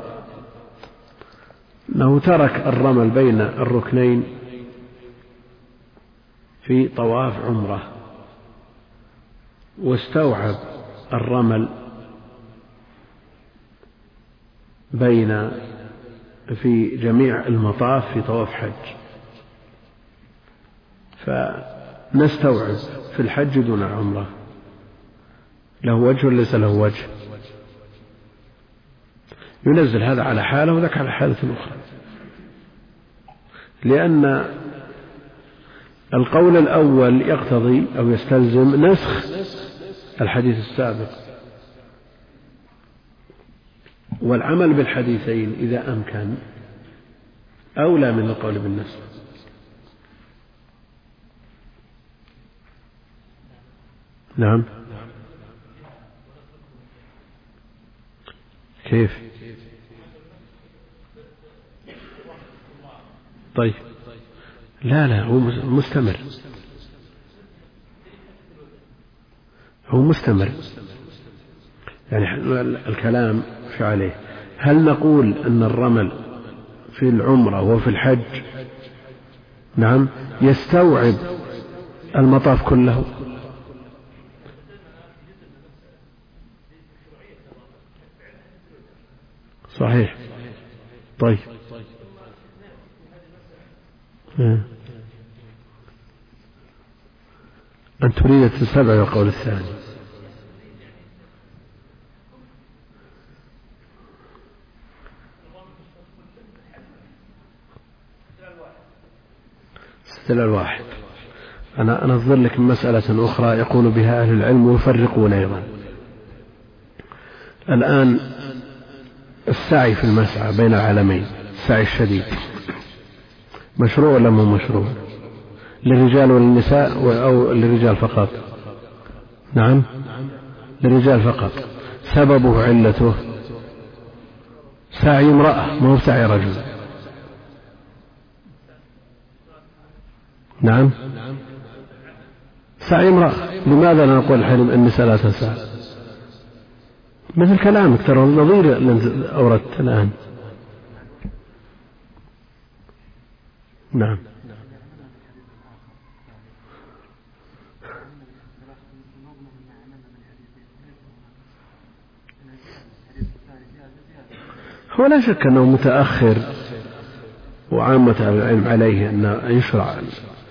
أنه ترك الرمل بين الركنين في طواف عمرة واستوعب الرمل بين في جميع المطاف في طواف حج فنستوعب في الحج دون العمرة له وجه وليس له وجه. ينزل هذا على حالة وذاك على حالة أخرى. لأن القول الأول يقتضي أو يستلزم نسخ الحديث السابق. والعمل بالحديثين إذا أمكن أولى من القول بالنسخ. نعم. كيف؟ طيب. لا لا هو مستمر. هو مستمر. يعني الكلام في عليه. هل نقول أن الرمل في العمرة وفي الحج نعم يستوعب المطاف كله؟ صحيح. طيب. آه. أن تريد تستبعد القول الثاني. استدلال واحد أنا أنظر لك مسألة أخرى يقول بها أهل العلم ويفرقون أيضا. الآن السعي في المسعى بين العالمين السعي الشديد. مشروع ولا مو مشروع؟ للرجال وللنساء أو للرجال فقط؟ نعم. للرجال فقط. سببه علته؟ سعي امرأة ما هو سعي رجل. نعم. سعي امرأة لماذا لا نقول الحين النساء لا تسعى مثل كلامك ترى نظير اللي أوردت الآن. نعم. هو لا شك أنه متأخر وعامة العلم عليه أن يشرع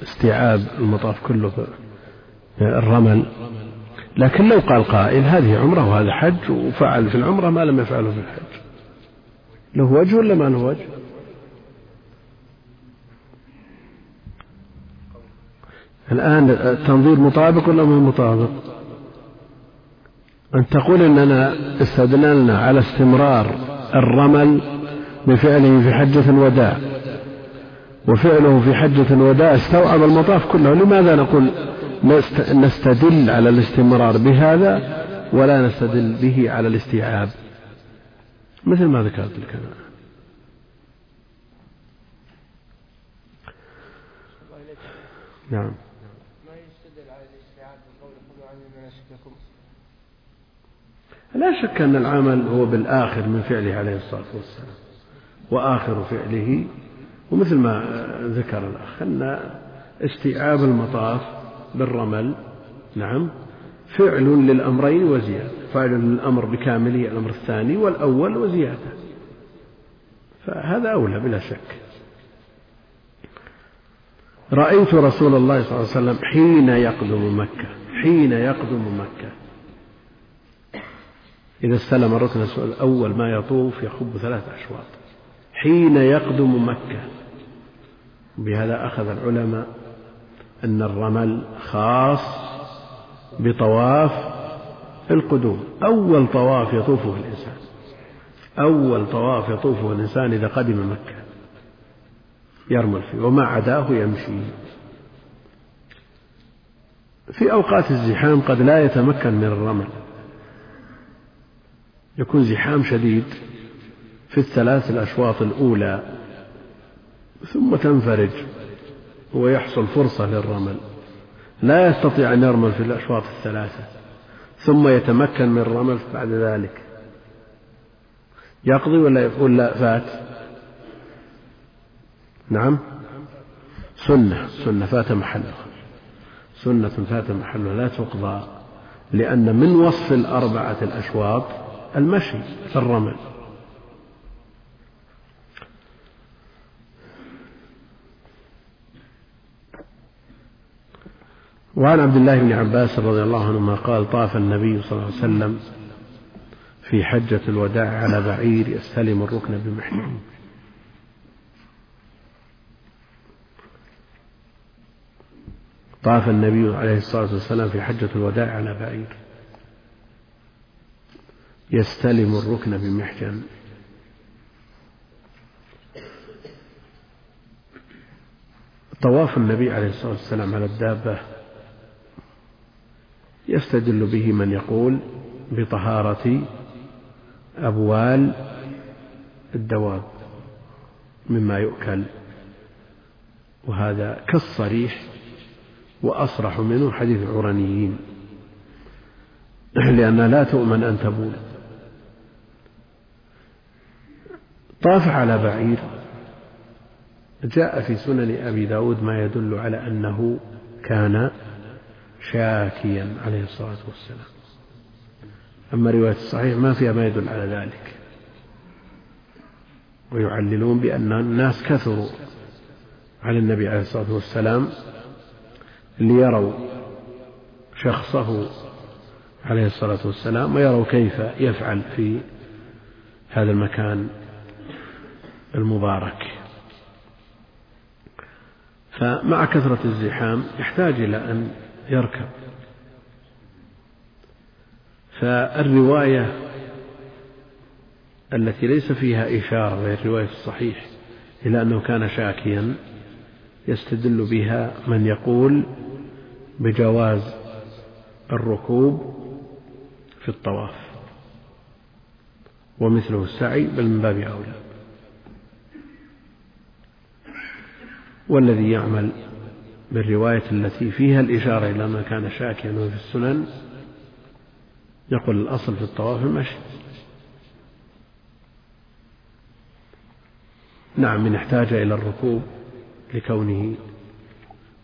استيعاب المطاف كله الرمل. لكن لو قال قائل هذه عمرة وهذا حج وفعل في العمرة ما لم يفعله في الحج. له وجه ولا ما له وجه؟ الآن التنظير مطابق ولا ما مطابق؟ أن تقول أننا استدللنا على استمرار الرمل بفعله في حجة الوداع وفعله في حجة الوداع استوعب المطاف كله لماذا نقول نستدل على الاستمرار بهذا ولا نستدل به على الاستيعاب. مثل ما ذكرت لك أنا نعم. لا شك أن العمل هو بالآخر من فعله عليه الصلاة والسلام وآخر فعله ومثل ما ذكر الأخ أن استيعاب المطاف بالرمل نعم. فعل للأمرين وزيادة. فعل للأمر بكامله الأمر الثاني والأول وزيادة. فهذا أولى بلا شك. رأيت رسول الله صلى الله عليه وسلم حين يقدم مكة حين يقدم مكة. إذا استلم الركن الأول ما يطوف يخب ثلاث أشواط. حين يقدم مكة. بهذا أخذ العلماء أن الرمل خاص بطواف القدوم. أول طواف يطوفه الإنسان. أول طواف يطوفه الإنسان إذا قدم مكة. يرمل فيه وما عداه يمشي. في أوقات الزحام قد لا يتمكن من الرمل. يكون زحام شديد في الثلاث الأشواط الأولى ثم تنفرج. ويحصل فرصة للرمل. لا يستطيع أن يرمل في الأشواط الثلاثة ثم يتمكن من الرمل بعد ذلك. يقضي ولا يقول لا فات؟ نعم. سنة سنة فات محلها سنة فات محلها لا تقضى لأن من وصف الأربعة الأشواط المشي في الرمل. وعن عبد الله بن عباس رضي الله عنهما قال طاف النبي صلى الله عليه وسلم في حجة الوداع على بعير يستلم الركن بمحجن طاف النبي عليه الصلاة والسلام في حجة الوداع على بعير يستلم الركن بمحجن طواف النبي عليه الصلاة والسلام على الدابة يستدل به من يقول بطهارة أبوال الدواب مما يؤكل وهذا كالصريح وأصرح منه حديث العرنيين لأنها لا تؤمن أن تبول. طاف على بعير جاء في سنن أبي داود ما يدل على أنه كان شاكيا عليه الصلاة والسلام. أما رواية الصحيح ما فيها ما يدل على ذلك. ويعللون بأن الناس كثروا على النبي عليه الصلاة والسلام ليروا شخصه عليه الصلاة والسلام ويروا كيف يفعل في هذا المكان المبارك. فمع كثرة الزحام يحتاج إلى أن يركب. فالرواية التي ليس فيها إشارة وهي الرواية الصحيح إلى أنه كان شاكيا يستدل بها من يقول بجواز الركوب في الطواف. ومثله السعي بل من باب أولى. والذي يعمل بالرواية التي فيها الإشارة إلى ما كان شاكيا وفي السنن يقول الأصل في الطواف المشي. نعم من احتاج إلى الركوب لكونه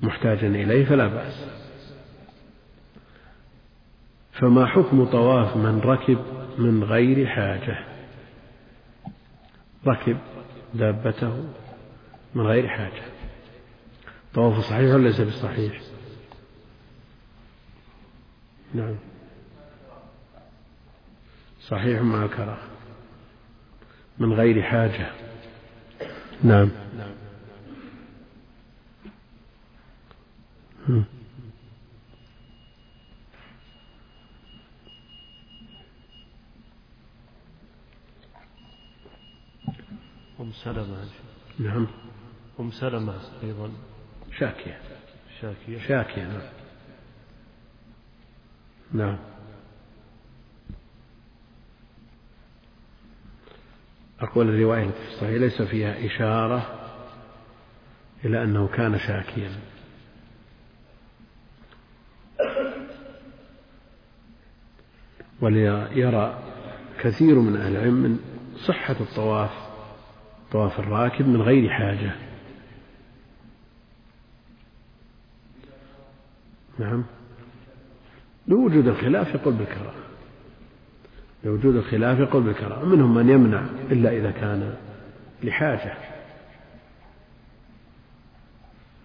محتاجا إليه فلا بأس. فما حكم طواف من ركب من غير حاجة؟ ركب دابته من غير حاجة. طواف صحيح ولا ليس بصحيح؟ نعم. صحيح مع الكراهة من غير حاجة. نعم. أم سلمة. نعم. أم سلمة أيضا. شاكية. شاكية. شاكية نعم. نعم. أقول الرواية التي في الصحيح ليس فيها إشارة إلى أنه كان شاكيا. وليرى كثير من أهل العلم من صحة الطواف طواف الراكب من غير حاجة. نعم. لوجود الخلاف يقول بالكراهة. لوجود الخلاف يقول بالكراهة. منهم من يمنع إلا إذا كان لحاجة.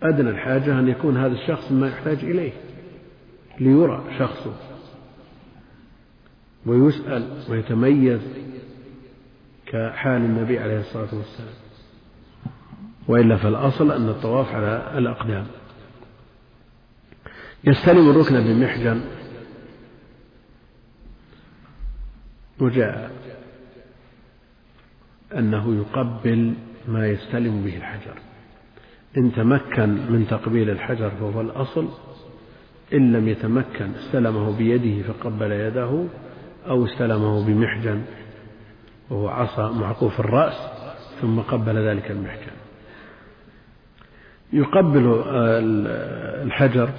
أدنى الحاجة أن يكون هذا الشخص ما يحتاج إليه ليرى شخصه ويسأل ويتميز كحال النبي عليه الصلاة والسلام. وإلا فالأصل أن الطواف على الأقدام. يستلم الركن بمحجن وجاء أنه يقبل ما يستلم به الحجر. إن تمكن من تقبيل الحجر فهو الأصل. إن لم يتمكن استلمه بيده فقبل يده أو استلمه بمحجن وهو عصا معقوف الرأس ثم قبل ذلك المحجن يقبل الحجر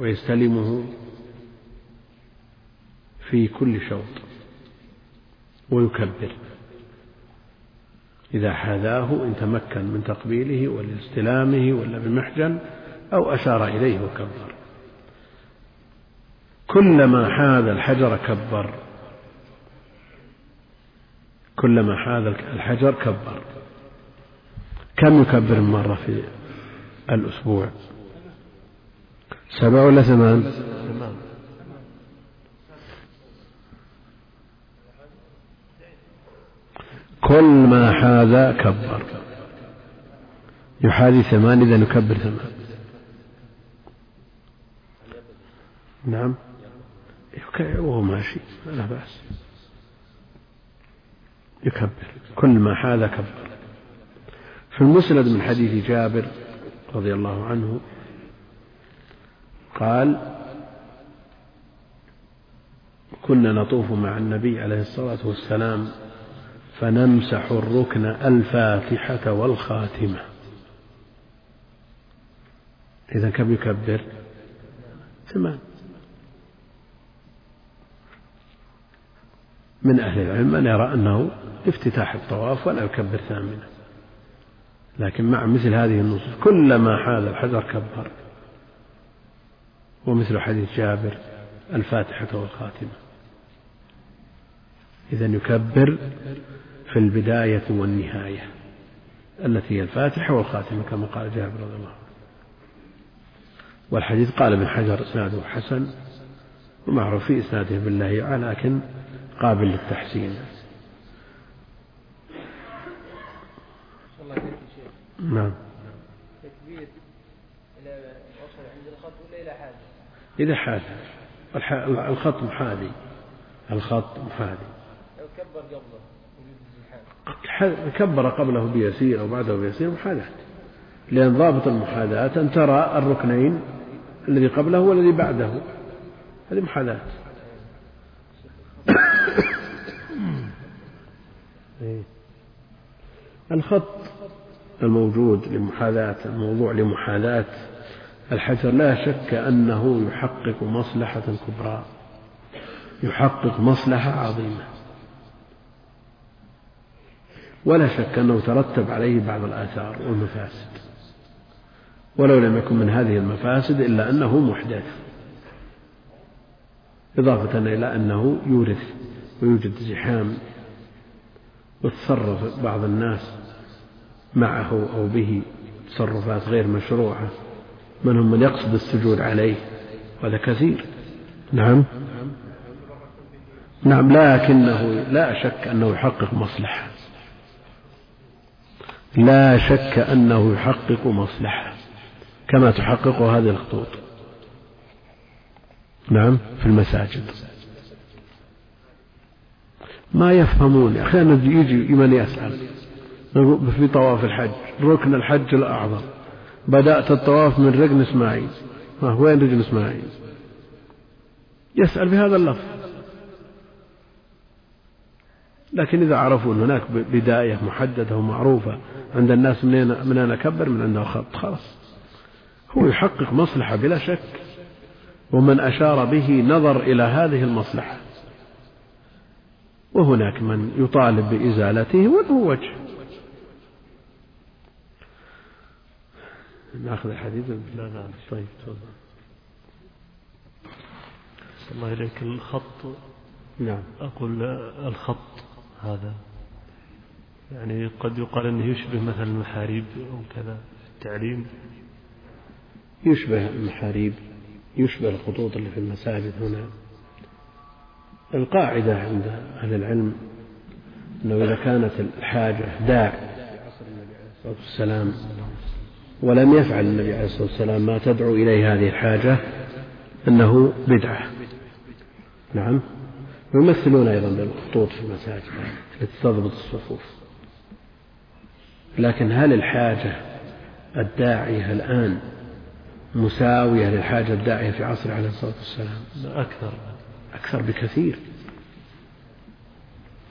ويستلمه في كل شوط ويكبر. إذا حاذاه إن تمكن من تقبيله ولاستلامه ولا بمحجن أو أشار إليه وكبر. كلما حاذ الحجر كبر. كلما حاذ الحجر كبر. كم يكبر مرة في الأسبوع؟ سبع ولا ثمان؟ كل ما حاذ كبر. يحاذي ثمان إذا نكبر ثمان. نعم. وهو ماشي. لا بأس. يكبر. كل ما حاذ كبر. في المسند من حديث جابر رضي الله عنه قال كنا نطوف مع النبي عليه الصلاة والسلام فنمسح الركن الفاتحة والخاتمة. إذا كم يكبر؟ ثمان. من أهل العلم من يرى أنه افتتاح الطواف ولا يكبر ثامنة لكن مع مثل هذه النصوص كلما حال الحجر كبر. ومثل حديث جابر الفاتحة والخاتمة. إذا يكبر في البداية والنهاية التي هي الفاتحة والخاتمة كما قال جابر رضي الله عنه. والحديث قال ابن حجر إسناده حسن ومعروف في إسناده بالله لكن قابل للتحسين. نعم. إذا حاذ الخط محاذي. الخط محاذي. لو كبر قبله كبر قبله بيسير أو بعده بيسير محاذاة. لأن ضابط المحاذاة أن ترى الركنين الذي قبله والذي بعده. هذه محاذاة. إيه. الخط الموجود لمحاذاة الموضوع لمحاذاة. الحجر لا شك أنه يحقق مصلحة كبرى يحقق مصلحة عظيمة. ولا شك أنه ترتب عليه بعض الآثار والمفاسد. ولو لم يكن من هذه المفاسد إلا أنه محدث. إضافة إلى أنه يورث ويوجد زحام وتصرف بعض الناس معه أو به تصرفات غير مشروعة. منهم من يقصد السجود عليه وهذا كثير. نعم. نعم لكنه لا شك أنه يحقق مصلحة. لا شك أنه يحقق مصلحة كما تحقق هذه الخطوط. نعم في المساجد. ما يفهمون أحيانا يجي من يسأل في طواف الحج ركن الحج الأعظم. بدأت الطواف من ركن إسماعيل. وين ركن إسماعيل؟ يسأل بهذا اللفظ. لكن إذا عرفوا أن هناك بداية محددة ومعروفة عند الناس من أين من أين كبر من عنده خط خلاص. هو يحقق مصلحة بلا شك. ومن أشار به نظر إلى هذه المصلحة. وهناك من يطالب بإزالته وله وجه. ناخذ الحديث؟ لا لا طيب تفضل. الله إليك. الخط نعم. أقول الخط هذا. يعني قد يقال أنه يشبه مثلا المحاريب أو كذا في التعليم. يشبه المحاريب يشبه الخطوط اللي في المساجد هنا. القاعدة عند أهل العلم أنه إذا كانت الحاجة داع في عصر النبي عليه الصلاة والسلام ولم يفعل النبي عليه الصلاة والسلام ما تدعو إليه هذه الحاجة أنه بدعة. نعم. ويمثلون أيضا بالخطوط في المساجد التي تضبط الصفوف. لكن هل الحاجة الداعية الآن مساوية للحاجة الداعية في عصر عليه الصلاة والسلام؟ أكثر. أكثر بكثير.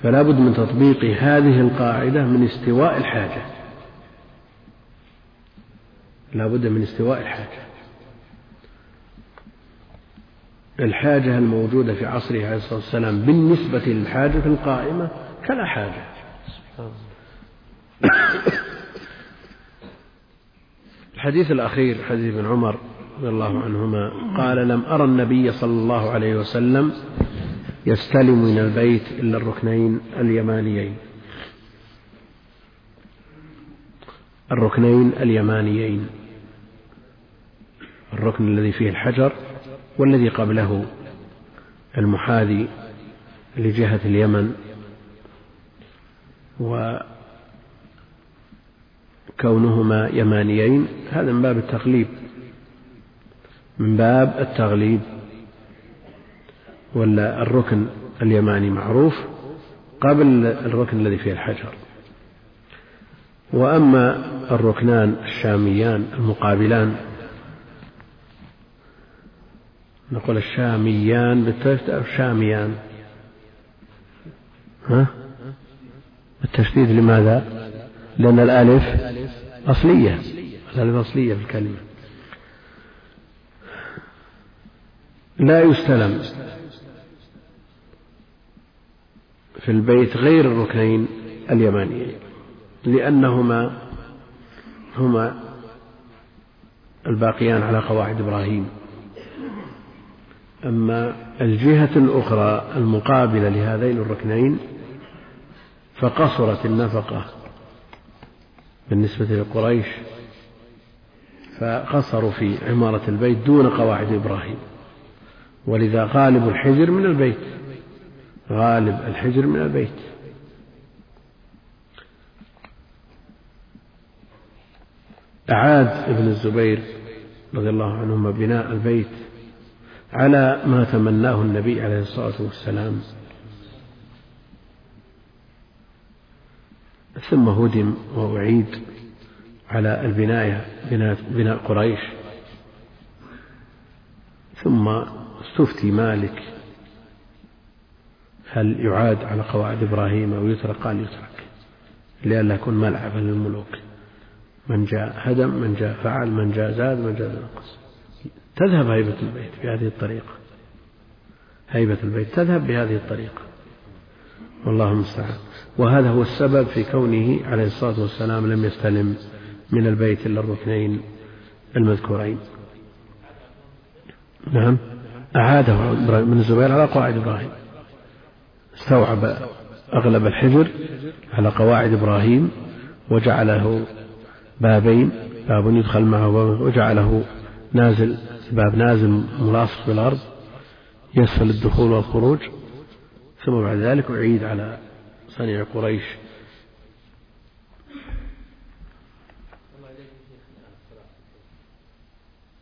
فلا بد من تطبيق هذه القاعدة من استواء الحاجة. لا بد من استواء الحاجة. الحاجة الموجودة في عصره عليه الصلاة والسلام بالنسبة للحاجة القائمة كلا حاجة. الحديث الأخير حديث ابن عمر رضي الله عنهما قال لم أرى النبي صلى الله عليه وسلم يستلم من البيت إلا الركنين اليمانيين. الركنين اليمانيين. الركن الذي فيه الحجر والذي قبله المحاذي لجهة اليمن وكونهما يمانيين. هذا من باب التغليب من باب التغليب ولا الركن اليماني معروف قبل الركن الذي فيه الحجر. وأما الركنان الشاميان المقابلان نقول الشاميان بالتشديد أو الشاميان. ها؟ بالتشديد لماذا؟ لأن الألف أصلية الألف أصلية في الكلمة. لا يستلم في البيت غير الركنين اليمانيين لأنهما هما الباقيان على قواعد إبراهيم. أما الجهة الأخرى المقابلة لهذين الركنين فقصرت النفقة بالنسبة لقريش فقصروا في عمارة البيت دون قواعد إبراهيم. ولذا غالب الحجر من البيت غالب الحجر من البيت. أعاد ابن الزبير رضي الله عنهما بناء البيت على ما تمناه النبي عليه الصلاة والسلام. ثم هدم وأعيد على البناية بناء, قريش. ثم استفتي مالك. هل يعاد على قواعد إبراهيم أو يترك؟ قال يترك. لئلا يكون ملعبا للملوك. من جاء هدم من جاء فعل من جاء زاد من جاء نقص تذهب هيبة البيت بهذه الطريقة. هيبة البيت تذهب بهذه الطريقة. والله المستعان. وهذا هو السبب في كونه عليه الصلاة والسلام لم يستلم من البيت إلا الركنين المذكورين. نعم. أعاده بن الزبير على قواعد إبراهيم. استوعب أغلب الحجر على قواعد إبراهيم وجعله بابين باب يدخل معه وجعله نازل باب نازل ملاصق بالأرض يسهل الدخول والخروج ثم بعد ذلك أعيد على صنيع قريش.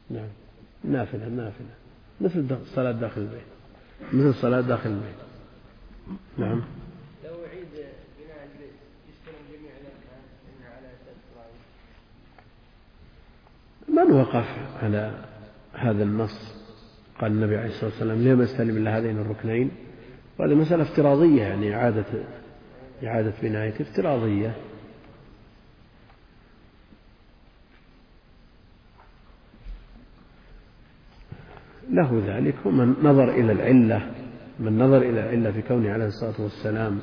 نعم. نافلة نافلة. مثل الصلاة داخل البيت. مثل الصلاة داخل البيت. نعم. لو أعيد بناء البيت يستلم جميع الأركان على من وقف على هذا النص. قال النبي عليه الصلاة والسلام لم يستلم إلا هذين الركنين؟ وهذه مسألة افتراضية يعني إعادة إعادة بناية افتراضية. له ذلك ومن نظر إلى العلة من نظر إلى العلة في كونه عليه الصلاة والسلام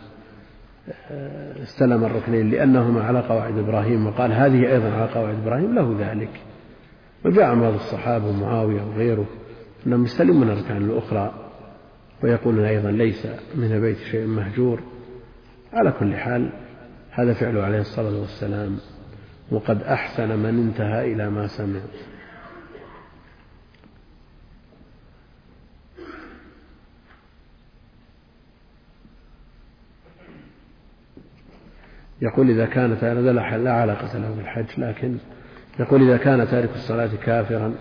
آه، استلم الركنين لأنهما على قواعد إبراهيم وقال هذه أيضا على قواعد إبراهيم له ذلك. وجاء بعض الصحابة ومعاوية وغيره أنهم يستلمون الأركان الأخرى ويقولون أيضا ليس من البيت شيء مهجور. على كل حال هذا فعله عليه الصلاة والسلام وقد أحسن من انتهى إلى ما سمع. يقول إذا كان هذا لا علاقة له بالحج لكن يقول إذا كان تارك الصلاة كافرا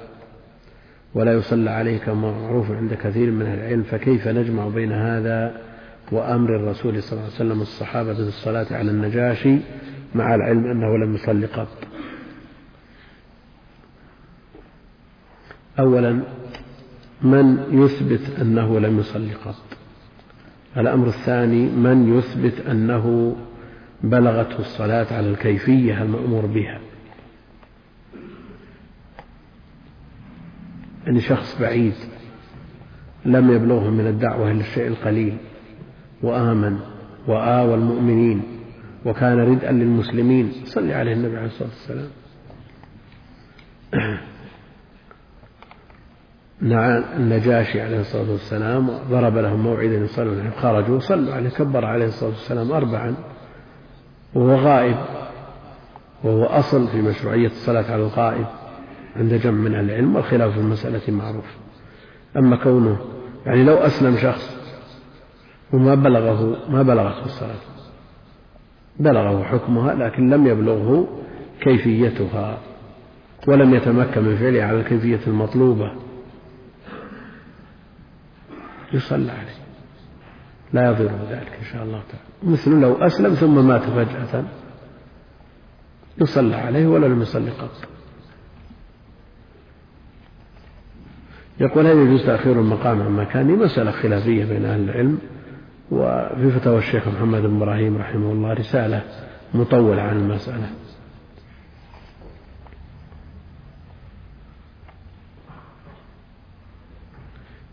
ولا يصلى عليه كما معروف عند كثير من العلم فكيف نجمع بين هذا وأمر الرسول صلى الله عليه وسلم الصحابة بالصلاة على النجاشي مع العلم أنه لم يصلي قط؟ أولا من يثبت أنه لم يصلي قط؟ الأمر الثاني من يثبت أنه بلغته الصلاة على الكيفية المأمور بها؟ أن شخص بعيد لم يبلغه من الدعوة إلا الشيء القليل وآمن وآوى المؤمنين وكان ردءا للمسلمين. صلي عليه النبي عليه الصلاة والسلام. النجاشي عليه الصلاة والسلام ضرب لهم موعدا يصلون خرجوا صلوا عليه كبر عليه الصلاة والسلام أربعا. وهو غائب وهو أصل في مشروعية الصلاة على الغائب. عند جمع من العلم والخلاف في المسألة معروف. أما كونه يعني لو أسلم شخص وما بلغه ما بلغته الصلاة. بلغه حكمها لكن لم يبلغه كيفيتها ولم يتمكن من فعلها على الكيفية المطلوبة. يصلى عليه. لا يضره ذلك إن شاء الله تعالى. مثل لو أسلم ثم مات فجأة. يصلى عليه ولا لم يصلي قط. يقول هل يجوز تأخير المقام عن مكانه مسألة خلافية بين أهل العلم وفي فتاوى الشيخ محمد بن إبراهيم رحمه الله رسالة مطولة عن المسألة.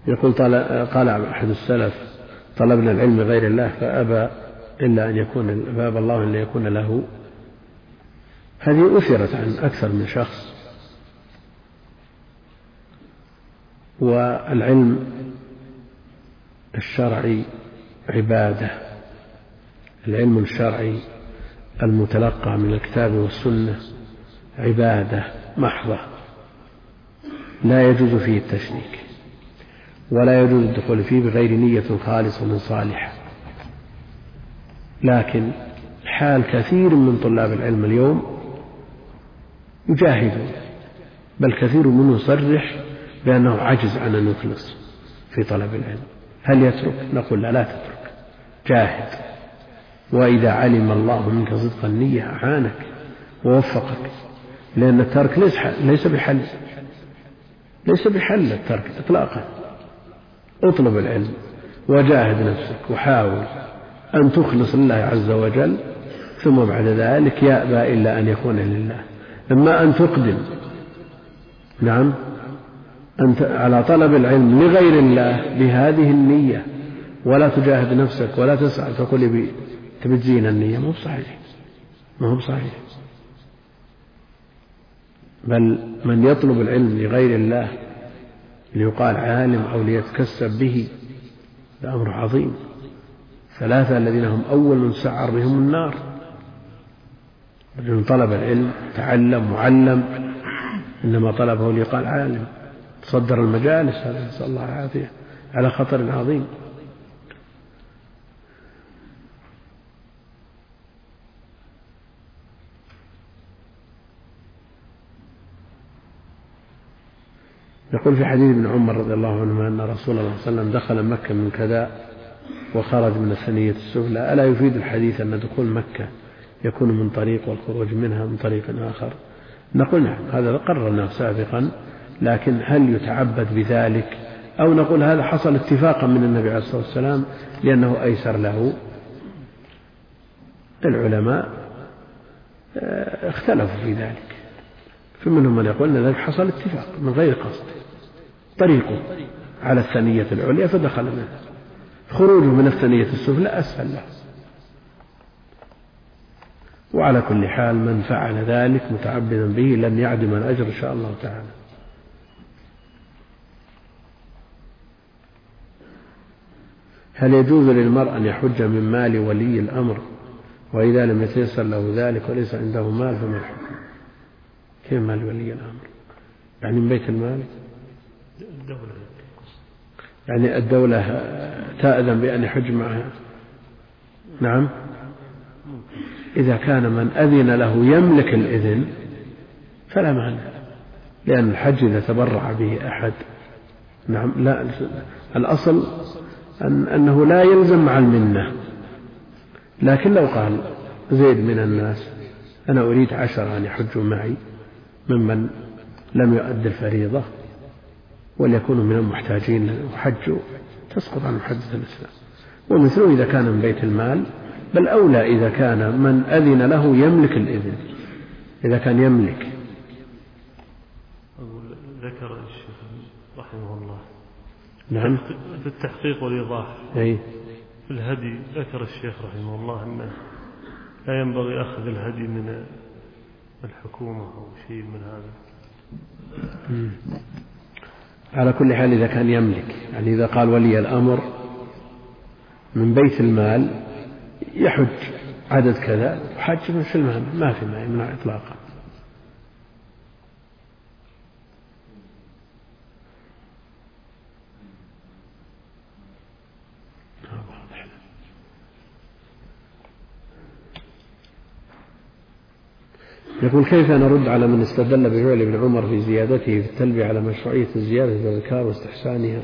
يقول قال أحد السلف طلبنا العلم غير الله فأبى إلا أن يكون فأبى الله أن يكون له. هذه أثرت عن أكثر من شخص. والعلم الشرعي عبادة. العلم الشرعي المتلقى من الكتاب والسنة عبادة محضة. لا يجوز فيه التشريك ولا يجوز الدخول فيه بغير نية خالصة صالحة. لكن حال كثير من طلاب العلم اليوم يجاهدون بل كثير منهم يصرح بأنه عجز عن أن يخلص في طلب العلم. هل يترك؟ نقول لا لا تترك. جاهد. وإذا علم الله منك صدق النية أعانك ووفقك. لأن الترك ليس ليس بحل. ليس بحل الترك إطلاقا. اطلب العلم وجاهد نفسك وحاول أن تخلص لله عز وجل ثم بعد ذلك يأبى إلا أن يكون لله. إما أن تقدم نعم أنت على طلب العلم لغير الله بهذه النية. ولا تجاهد نفسك ولا تسعى تقول تبي تزين النية؟ مو صحيح ما هو صحيح بل من يطلب العلم لغير الله ليقال عالم أو ليتكسب به هذا أمر عظيم. ثلاثة الذين هم أول من سعر بهم النار. رجل طلب العلم تعلم معلم إنما طلبه ليقال عالم. تصدر المجالس هذا نسأل الله العافية على خطر عظيم. يقول في حديث ابن عمر رضي الله عنهما أن رسول الله صلى الله عليه وسلم دخل مكة من كذا وخرج من الثنية السفلى. ألا يفيد الحديث أن دخول مكة يكون من طريق والخروج منها من طريق آخر؟ نقول نعم هذا قررناه سابقا. لكن هل يتعبد بذلك؟ أو نقول هذا حصل اتفاقا من النبي عليه الصلاة والسلام لأنه أيسر له. العلماء آه، اختلفوا في ذلك. فمنهم من يقول أن ذلك حصل اتفاق من غير قصد. طريقه على الثنية العليا فدخل منها خروجه من الثنية السفلى أسهل له. وعلى كل حال من فعل ذلك متعبدا به لن يعدم الأجر إن شاء الله تعالى. هل يجوز للمرء أن يحج من مال ولي الأمر؟ وإذا لم يتيسر له ذلك وليس عنده مال فما الحكم كيف مال ولي الأمر؟ يعني من بيت المال؟ الدولة يعني الدولة تأذن بأن يحج معها؟ نعم. إذا كان من أذن له يملك الإذن فلا مانع لأن الحج إذا تبرع به أحد. نعم لا الأصل أن أنه لا يلزم مع المنة. لكن لو قال زيد من الناس أنا أريد عشرة أن يحجوا معي ممن لم يؤد الفريضة وليكونوا من المحتاجين وحجوا تسقط عن محدث الإسلام. ومثله إذا كان من بيت المال بل أولى إذا كان من أذن له يملك الإذن. إذا كان يملك ذكر الشيخ رحمه الله نعم. في التحقيق والإيضاح. أي. في الهدي ذكر الشيخ رحمه الله أنه لا ينبغي أخذ الهدي من الحكومة أو شيء من هذا. على كل حال إذا كان يملك يعني إذا قال ولي الأمر من بيت المال يحج عدد كذا وحج في المال ما في ما يمنع إطلاقا. يقول كيف نرد على من استدل بفعل ابن عمر في زيادته في التلبية على مشروعية الزيادة في الأذكار واستحسانها؟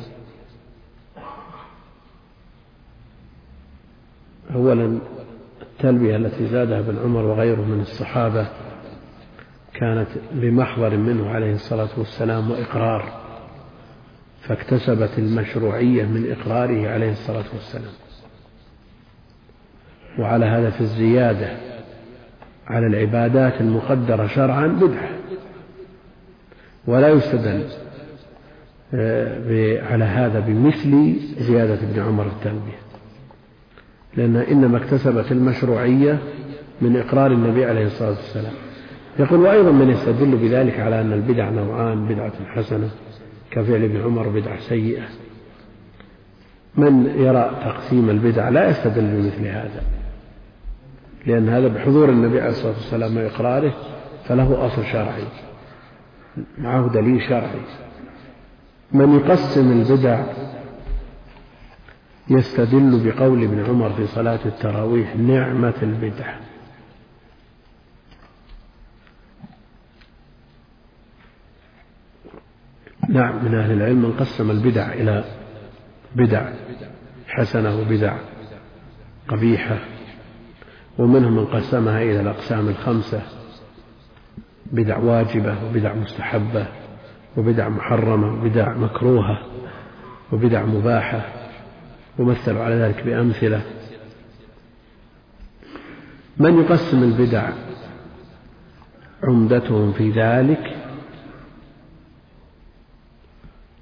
أولا التلبية التي زادها ابن عمر وغيره من الصحابة كانت بمحضر منه عليه الصلاة والسلام وإقرار فاكتسبت المشروعية من إقراره عليه الصلاة والسلام. وعلى هذا في الزيادة على العبادات المقدرة شرعا بدعة. ولا يستدل آه، على هذا بمثل زيادة ابن عمر التلبية لأنها إنما اكتسبت المشروعية من إقرار النبي عليه الصلاة والسلام. يقول وأيضا من يستدل بذلك على أن البدع نوعان بدعة حسنة كفعل ابن عمر بدعة سيئة. من يرى تقسيم البدع لا يستدل بمثل هذا. لأن هذا بحضور النبي عليه الصلاة والسلام وإقراره فله أصل شرعي. معه دليل شرعي. من يقسم البدع يستدل بقول ابن عمر في صلاة التراويح نعمة البدعة نعم من أهل العلم من قسم البدع إلى بدع. حسنة وبدع. قبيحة. ومنهم من قسمها إلى الأقسام الخمسة بدع واجبة وبدع مستحبة وبدع محرمة وبدع مكروهة وبدع مباحة ومثلوا على ذلك بأمثلة. من يقسم البدع عمدتهم في ذلك؟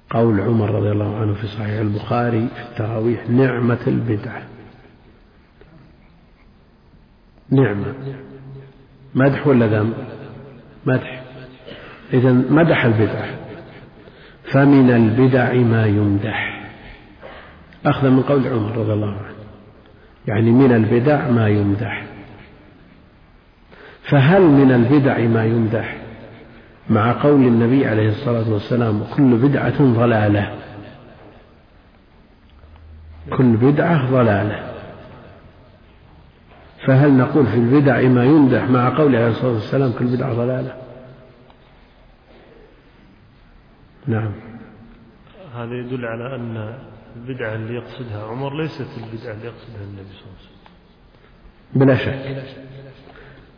قول عمر رضي الله عنه في صحيح البخاري في التراويح نعمة البدعة نعمة. مدح ولا ذم مدح. إذا مدح البدعة فمن البدع ما يمدح. أخذا من قول عمر رضي الله عنه. يعني من البدع ما يمدح. فهل من البدع ما يمدح؟ مع قول النبي عليه الصلاة والسلام كل بدعة ضلالة. كل بدعة ضلالة. فهل نقول في البدع ما يمدح مع قول عليه الصلاة والسلام كل بدعة ضلالة؟ نعم. هذا يدل على أن البدعة اللي يقصدها عمر ليست البدعة اللي يقصدها النبي صلى الله عليه وسلم. بلا شك.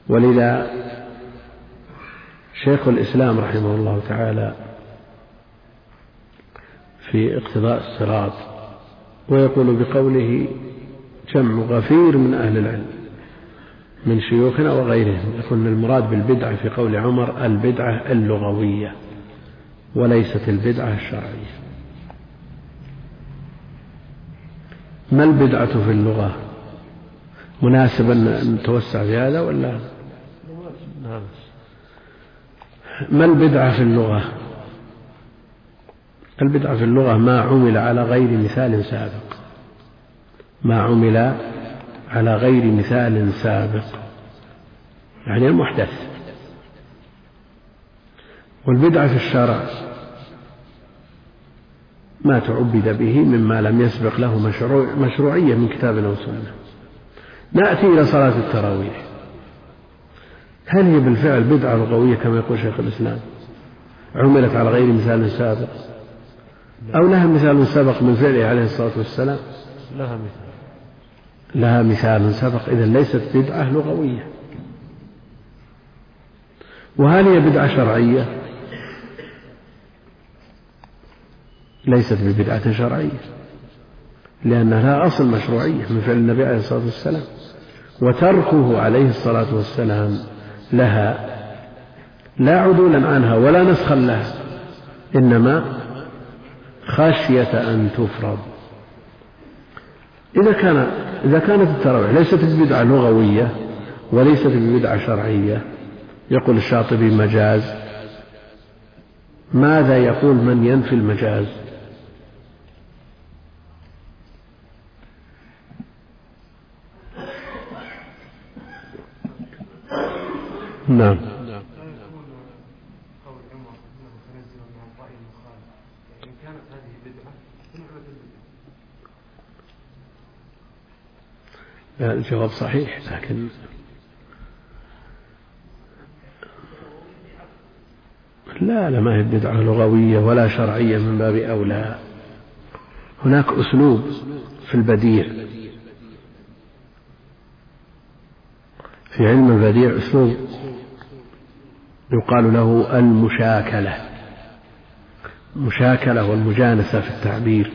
ولذا شيخ الإسلام رحمه الله تعالى في اقتضاء الصراط ويقول بقوله جمع غفير من أهل العلم. من شيوخنا وغيرهم يقول المراد بالبدعة في قول عمر البدعة اللغوية وليست البدعة الشرعية. ما البدعة في اللغة؟ مناسب أن نتوسع في هذا ولا؟ ما البدعة في اللغة؟ البدعة في اللغة ما عمل على غير مثال سابق. ما عمل على غير مثال سابق. يعني المحدث. والبدعة في الشرع. ما تعبد به مما لم يسبق له مشروع مشروعية من كتاب أو سنة. نأتي إلى صلاة التراويح. هل هي بالفعل بدعة لغوية كما يقول شيخ الإسلام؟ عملت على غير مثال سابق. أو لها مثال سبق من فعله عليه الصلاة والسلام؟ لها مثال. لها مثال سبق إذا ليست بدعة لغوية. وهل هي بدعة شرعية؟ ليست ببدعة شرعية لأنها لها أصل مشروعية من فعل النبي عليه الصلاة والسلام. وتركه عليه الصلاة والسلام لها لا عدولا عنها ولا نسخا لها إنما خشية أن تفرض. إذا كان إذا كانت التراويح ليست ببدعة لغوية وليست ببدعة شرعية يقول الشاطبي مجاز. ماذا يقول من ينفي المجاز؟ نعم لا الجواب صحيح لكن لا لا ما هي بدعة لغوية ولا شرعية من باب أولى. هناك أسلوب في البديع. في علم البديع أسلوب يقال له المشاكلة. المشاكلة والمجانسة في التعبير.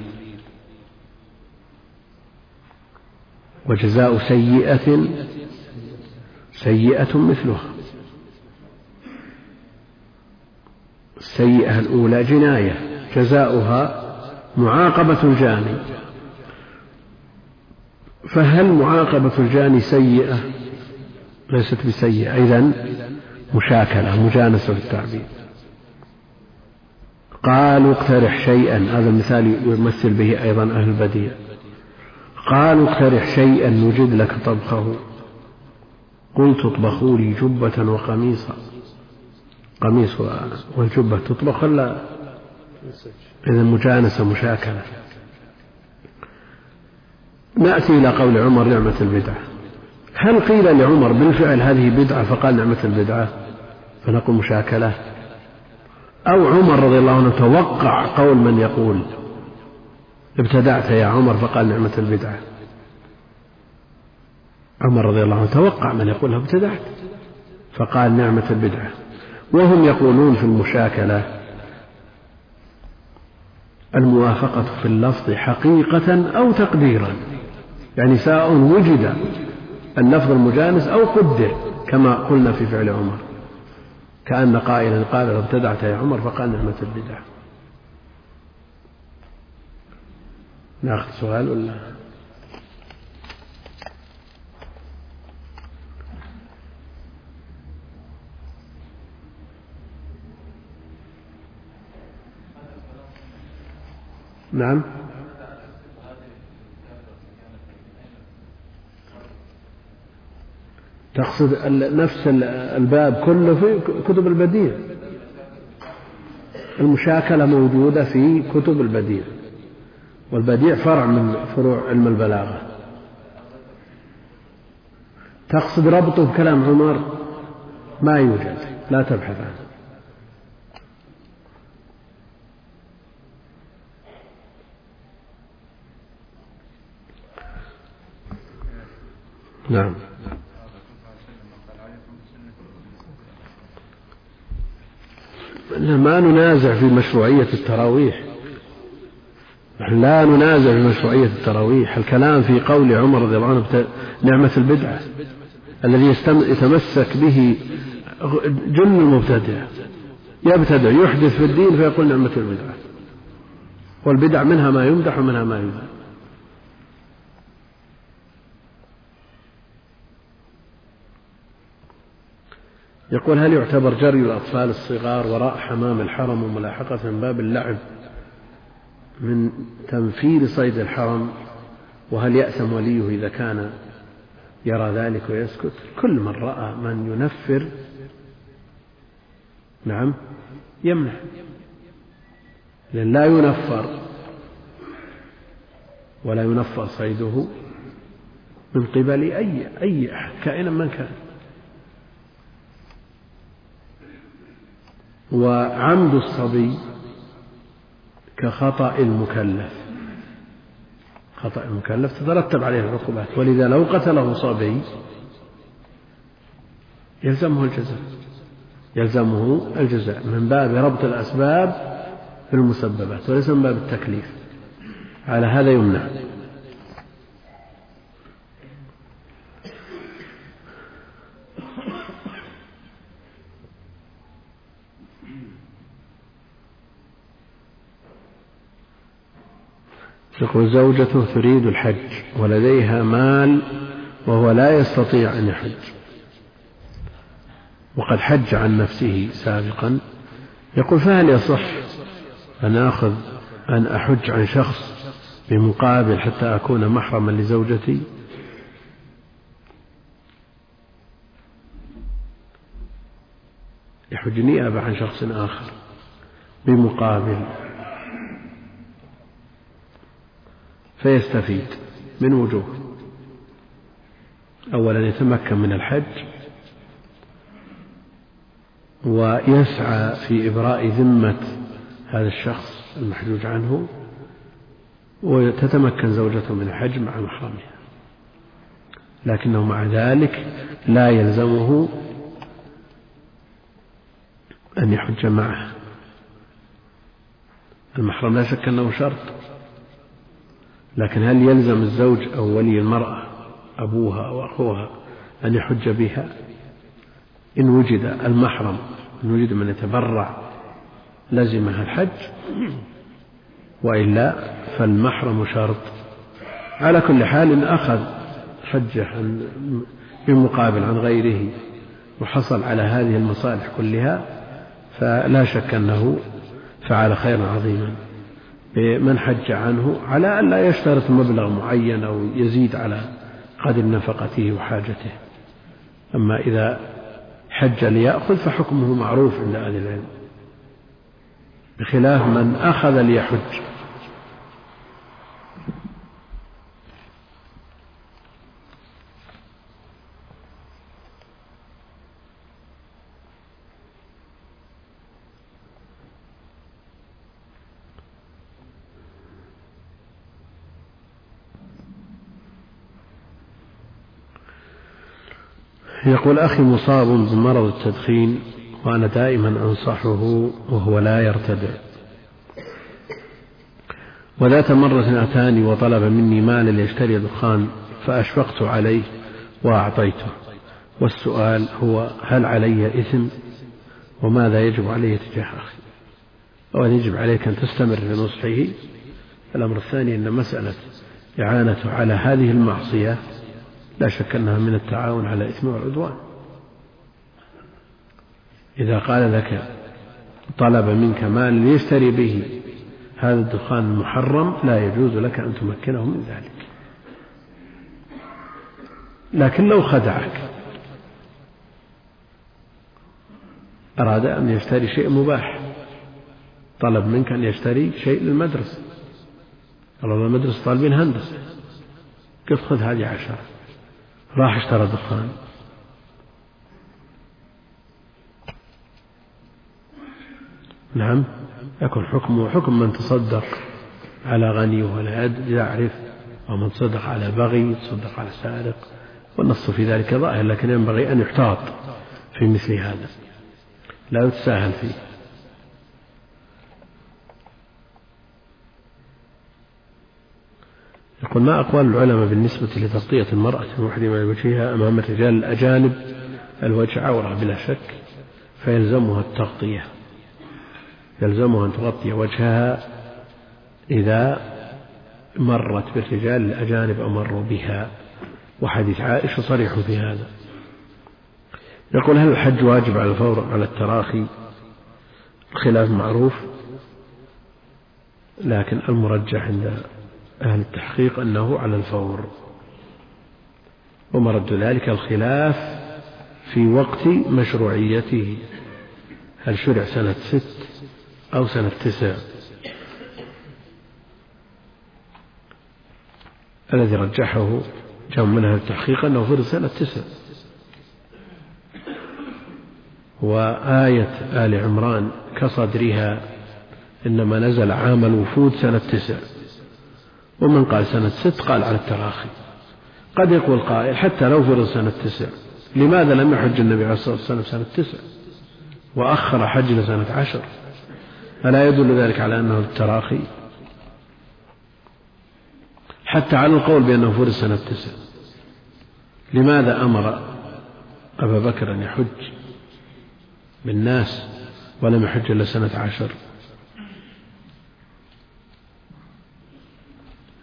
وجزاء سيئة سيئة مثلها. السيئة الأولى جناية جزاؤها معاقبة الجاني. فهل معاقبة الجاني سيئة؟ ليست بسيئة. إذن مشاكلة مجانسة في التعبير قالوا اقترح شيئا. هذا المثال يمثل به أيضا أهل البديع. قالوا اقترح شيئا نجد لك طبخه. قلت اطبخوا لي جبة وقميصا. قميص والجبة تطبخ ولا؟ إذا مجانسة مشاكلة. نأتي إلى قول عمر نعمة البدعة. هل قيل لعمر بالفعل هذه بدعة فقال نعمة البدعة؟ فنقول مشاكلة. أو عمر رضي الله عنه توقع قول من يقول ابتدعت يا عمر فقال نعمة البدعة. عمر رضي الله عنه توقع من يقول له ابتدعت فقال نعمة البدعة. وهم يقولون في المشاكلة الموافقة في اللفظ حقيقة أو تقديرا. يعني سواء وجد اللفظ المجانس أو قدر كما قلنا في فعل عمر. كأن قائلا قال ابتدعت يا عمر فقال نعمة البدعة. ناخذ سؤال ولا؟ نعم. تقصد نفس الباب كله في كتب البديع. المشاكلة موجودة في كتب البديع. والبديع فرع من فروع علم البلاغة. تقصد ربطه بكلام عمر؟ ما يوجد لا تبحث عنه. نعم. ما ننازع في مشروعية التراويح. نحن لا ننازع في مشروعية التراويح. الكلام في قول عمر رضي الله عنه نعمة البدعة الذي يتمسك به جن المبتدع. يبتدع يحدث في الدين فيقول نعمة البدعة. والبدع منها ما يمدح ومنها ما يذم يقول هل يعتبر جري الأطفال الصغار وراء حمام الحرم وملاحقة من باب اللعب من تنفير صيد الحرم وهل يأثم وليه إذا كان يرى ذلك ويسكت؟ كل من رأى من ينفر نعم يمنع. لأن لا ينفر ولا ينفر صيده من قبل أي أي كائنا من كان. وعمد الصبي كخطأ المكلف. خطأ المكلف تترتب عليه العقوبات. ولذا لو قتله صبي يلزمه الجزاء. يلزمه الجزاء من باب ربط الأسباب في المسببات وليس من باب التكليف. على هذا يمنع. يقول زوجته تريد الحج ولديها مال وهو لا يستطيع أن يحج. وقد حج عن نفسه سابقا. يقول فهل يصح أن آخذ أن أحج عن شخص بمقابل حتى أكون محرما لزوجتي؟ يحج نيابة عن شخص آخر بمقابل فيستفيد من وجوه. أولا يتمكن من الحج ويسعى في إبراء ذمة هذا الشخص المحجوج عنه وتتمكن زوجته من الحج مع محرمها. لكنه مع ذلك لا يلزمه أن يحج معه. المحرم لا شك أنه شرط. لكن هل يلزم الزوج أو ولي المرأة أبوها أو أخوها أن يحج بها؟ إن وجد المحرم إن وجد من يتبرع لزمها الحج وإلا فالمحرم شرط. على كل حال إن أخذ حجة بمقابل عن غيره وحصل على هذه المصالح كلها فلا شك أنه فعل خيرا عظيما. من حج عنه على أن لا يشترط مبلغ معين أو يزيد على قدر نفقته وحاجته. أما إذا حج ليأخذ فحكمه معروف عند أهل العلم بخلاف من أخذ ليحج. يقول أخي مصاب بمرض التدخين وأنا دائما أنصحه وهو لا يرتدع. وذات مرة أتاني وطلب مني مالا ليشتري دخان فأشفقت عليه وأعطيته. والسؤال هو هل علي إثم وماذا يجب علي تجاه أخي؟ وهل يجب عليك أن تستمر في نصحه؟ الأمر الثاني أن مسألة إعانته على هذه المعصية لا شك أنها من التعاون على الإثم والعدوان. إذا قال لك طلب منك مال ليشتري به هذا الدخان المحرم لا يجوز لك أن تمكنه من ذلك. لكن لو خدعك أراد أن يشتري شيء مباح طلب منك أن يشتري شيء للمدرسة. قال المدرسة طالبين هندسة. قلت خذ هذه عشرة. راح اشترى دخان. نعم يكون حكمه حكم من تصدق على غني ولا يعرف ومن تصدق على بغي تصدق على سارق والنص في ذلك ظاهر لكن ينبغي أن يحتاط في مثل هذا. لا يتساهل فيه. يقول ما أقوال العلماء بالنسبة لتغطية المرأة المحرمة لوجهها أمام الرجال الأجانب الوجه عورة بلا شك فيلزمها التغطية. يلزمها أن تغطي وجهها إذا مرت بالرجال الأجانب أو مروا بها. وحديث عائشة صريح في هذا. يقول هل الحج واجب على الفور على التراخي الخلاف معروف؟ لكن المرجح عند أهل التحقيق أنه على الفور. ومرد ذلك الخلاف في وقت مشروعيته. هل شرع سنة ست أو سنة تسع؟ الذي رجحه جاء من أهل التحقيق أنه فرض سنة تسع. وآية آل عمران كصدرها إنما نزل عام الوفود سنة تسع. ومن قال سنة ست قال على التراخي. قد يقول قائل حتى لو فرض سنة تسع لماذا لم يحج النبي عليه الصلاة والسلام سنة تسع؟ وأخر حج سنة عشر. ألا يدل ذلك على أنه التراخي؟ حتى على القول بأنه فرض سنة تسع. لماذا أمر أبا بكر أن يحج بالناس ولم يحج إلا سنة عشر؟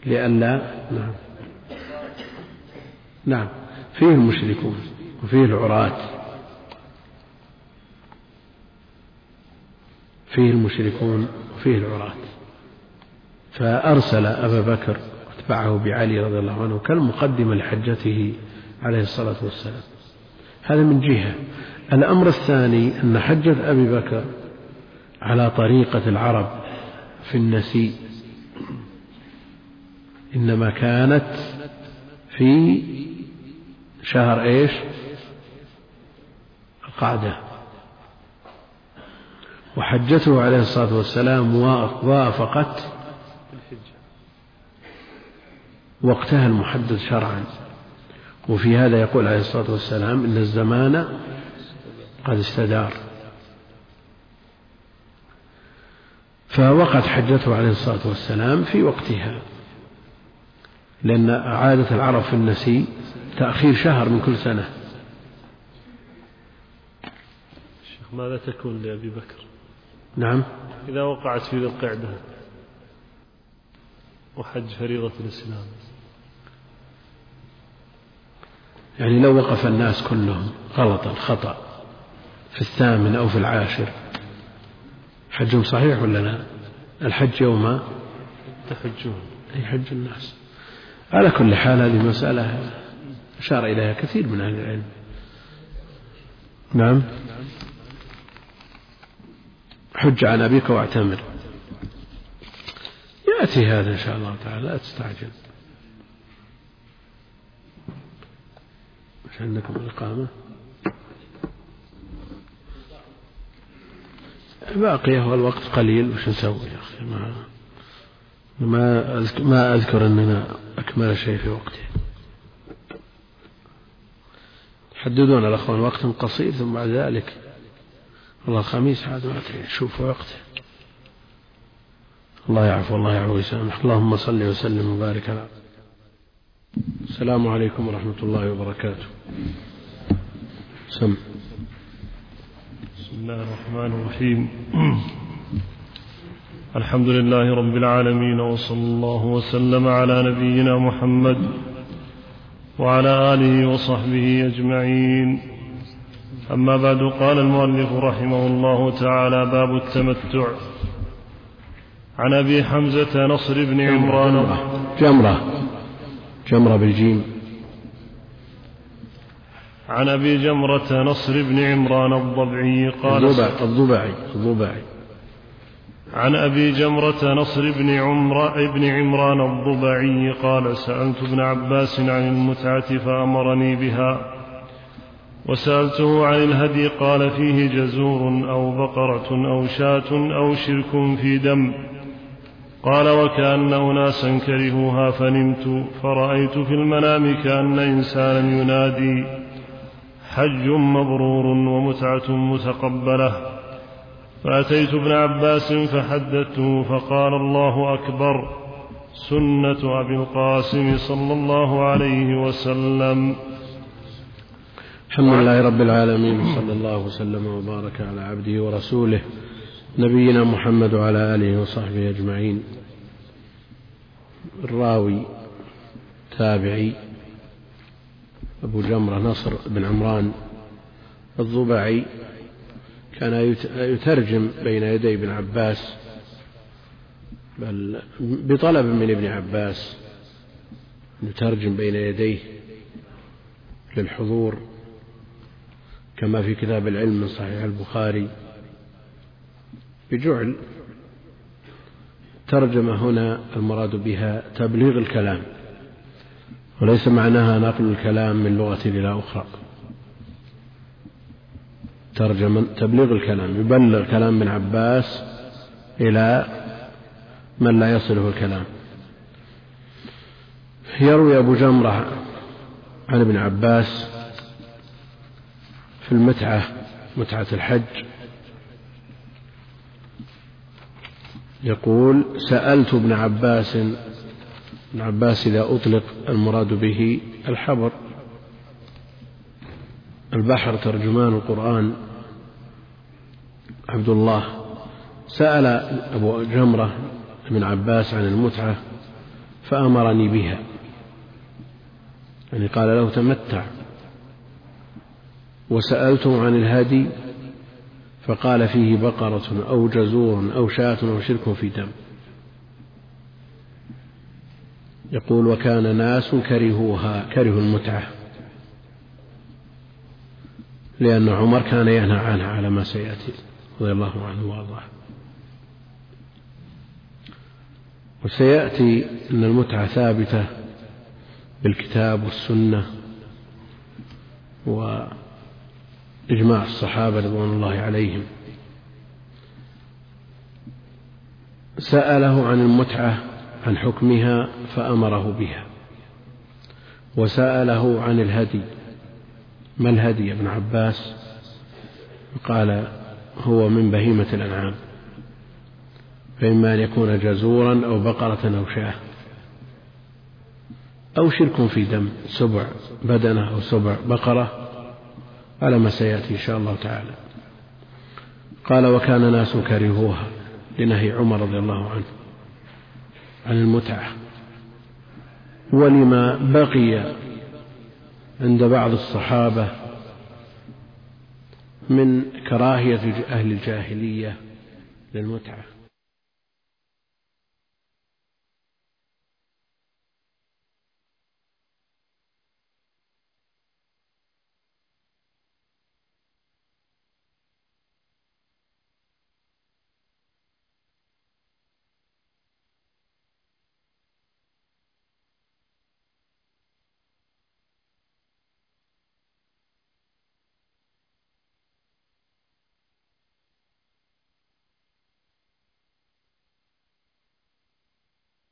لئلا نعم. نعم. فيه المشركون وفيه العراة. فيه المشركون وفيه العراة. فأرسل أبا بكر واتبعه بعلي رضي الله عنه كالمقدمة لحجته عليه الصلاة والسلام. هذا من جهة. الأمر الثاني أن حجة أبي بكر على طريقة العرب في النسيء. إنما كانت في شهر إيش؟ القعدة. وحجته عليه الصلاة والسلام وافقت وقتها المحدد شرعا. وفي هذا يقول عليه الصلاة والسلام إن الزمان قد استدار. فوقت حجته عليه الصلاة والسلام في وقتها. لأن عادة العرب في النسي تأخير شهر من كل سنة. شيخ ماذا تكون لأبي بكر؟ نعم. إذا وقعت في ذي القعدة وحج فريضة الإسلام. يعني لو وقف الناس كلهم غلطا خطأ في الثامن أو في العاشر حجهم صحيح ولا لا؟ الحج يوم تحجون. أي حج الناس. على كل حال هذه مسألة أشار إليها كثير من أهل العلم. نعم. حج عن أبيك واعتمر. يأتي هذا إن شاء الله تعالى لا تستعجل. مش عندكم الإقامة. باقية والوقت قليل وش نسوي يا أخي؟ ما ما ما أذكر أننا أكمل شيء في وقته حددون الأخوان وقت قصير ثم بعد ذلك والله الخميس عاد ما شوف وقته الله يعفو الله يعفو ويسامح اللهم صل وسلم وبارك على السلام عليكم ورحمة الله وبركاته. سم. بسم الله الرحمن الرحيم. الحمد لله رب العالمين وصلى الله وسلم على نبينا محمد وعلى آله وصحبه أجمعين. أما بعد قال المؤلف رحمه الله تعالى باب التمتع. عن أبي حمزة نصر بن عمران. جمرة. جمرة بالجيم. عن أبي جمرة نصر بن عمران الضبعي قال الضبعي الضبعي. عن أبي جمرة نصر بن عمر بن عمران الضبعي قال سألت ابن عباس عن المتعة فأمرني بها وسألته عن الهدي قال فيه جزور أو بقرة أو شاة أو شرك في دم قال وكأن أناسا كرهوها فنمت فرأيت في المنام كأن إنسانا ينادي حج مبرور ومتعة متقبلة فأتيت ابن عباس فحدثته فقال الله أكبر سنة أبي القاسم صلى الله عليه وسلم. الحمد لله رب العالمين وصلى الله وسلم وبارك على عبده ورسوله نبينا محمد وعلى آله وصحبه أجمعين. الراوي تابعي أبو جمرة نصر بن عمران. الضبعي كان يترجم بين يدي ابن عباس بل بطلب من ابن عباس يترجم بين يديه للحضور كما في كتاب العلم من صحيح البخاري. بجعل ترجمة هنا المراد بها تبليغ الكلام وليس معناها نقل الكلام من لغة إلى أخرى. ترجمة تبليغ الكلام يبلغ كلام ابن عباس إلى من لا يصله الكلام. يروي أبو جمرة عن ابن عباس في المتعة متعة الحج. يقول سألت ابن عباس ابن عباس إذا أطلق المراد به الحبر. البحر ترجمان القرآن. عبد الله سأل أبو جمرة ابن عباس عن المتعة فأمرني بها. يعني قال له تمتع. وسألته عن الهدي فقال فيه بقرة أو جزور أو شاة أو شرك في دم. يقول وكان ناس كرهوها كرهوا المتعة. لأن عمر كان ينهى عنها على ما سيأتي رضي الله عنه وأرضاه. وسيأتي أن المتعة ثابتة بالكتاب والسنة وإجماع الصحابة رضوان الله عليهم. سأله عن المتعة عن حكمها فأمره بها وسأله عن الهدي ما الهدي ابن عباس؟ قال هو من بهيمة الأنعام. فإما أن يكون جزورا أو بقرة أو شاة. أو شرك في دم سبع بدنة أو سبع بقرة على ما سيأتي إن شاء الله تعالى. قال وكان ناس كرهوها لنهي عمر رضي الله عنه عن المتعة. ولما بقي عند بعض الصحابة من كراهية أهل الجاهلية للمتعة.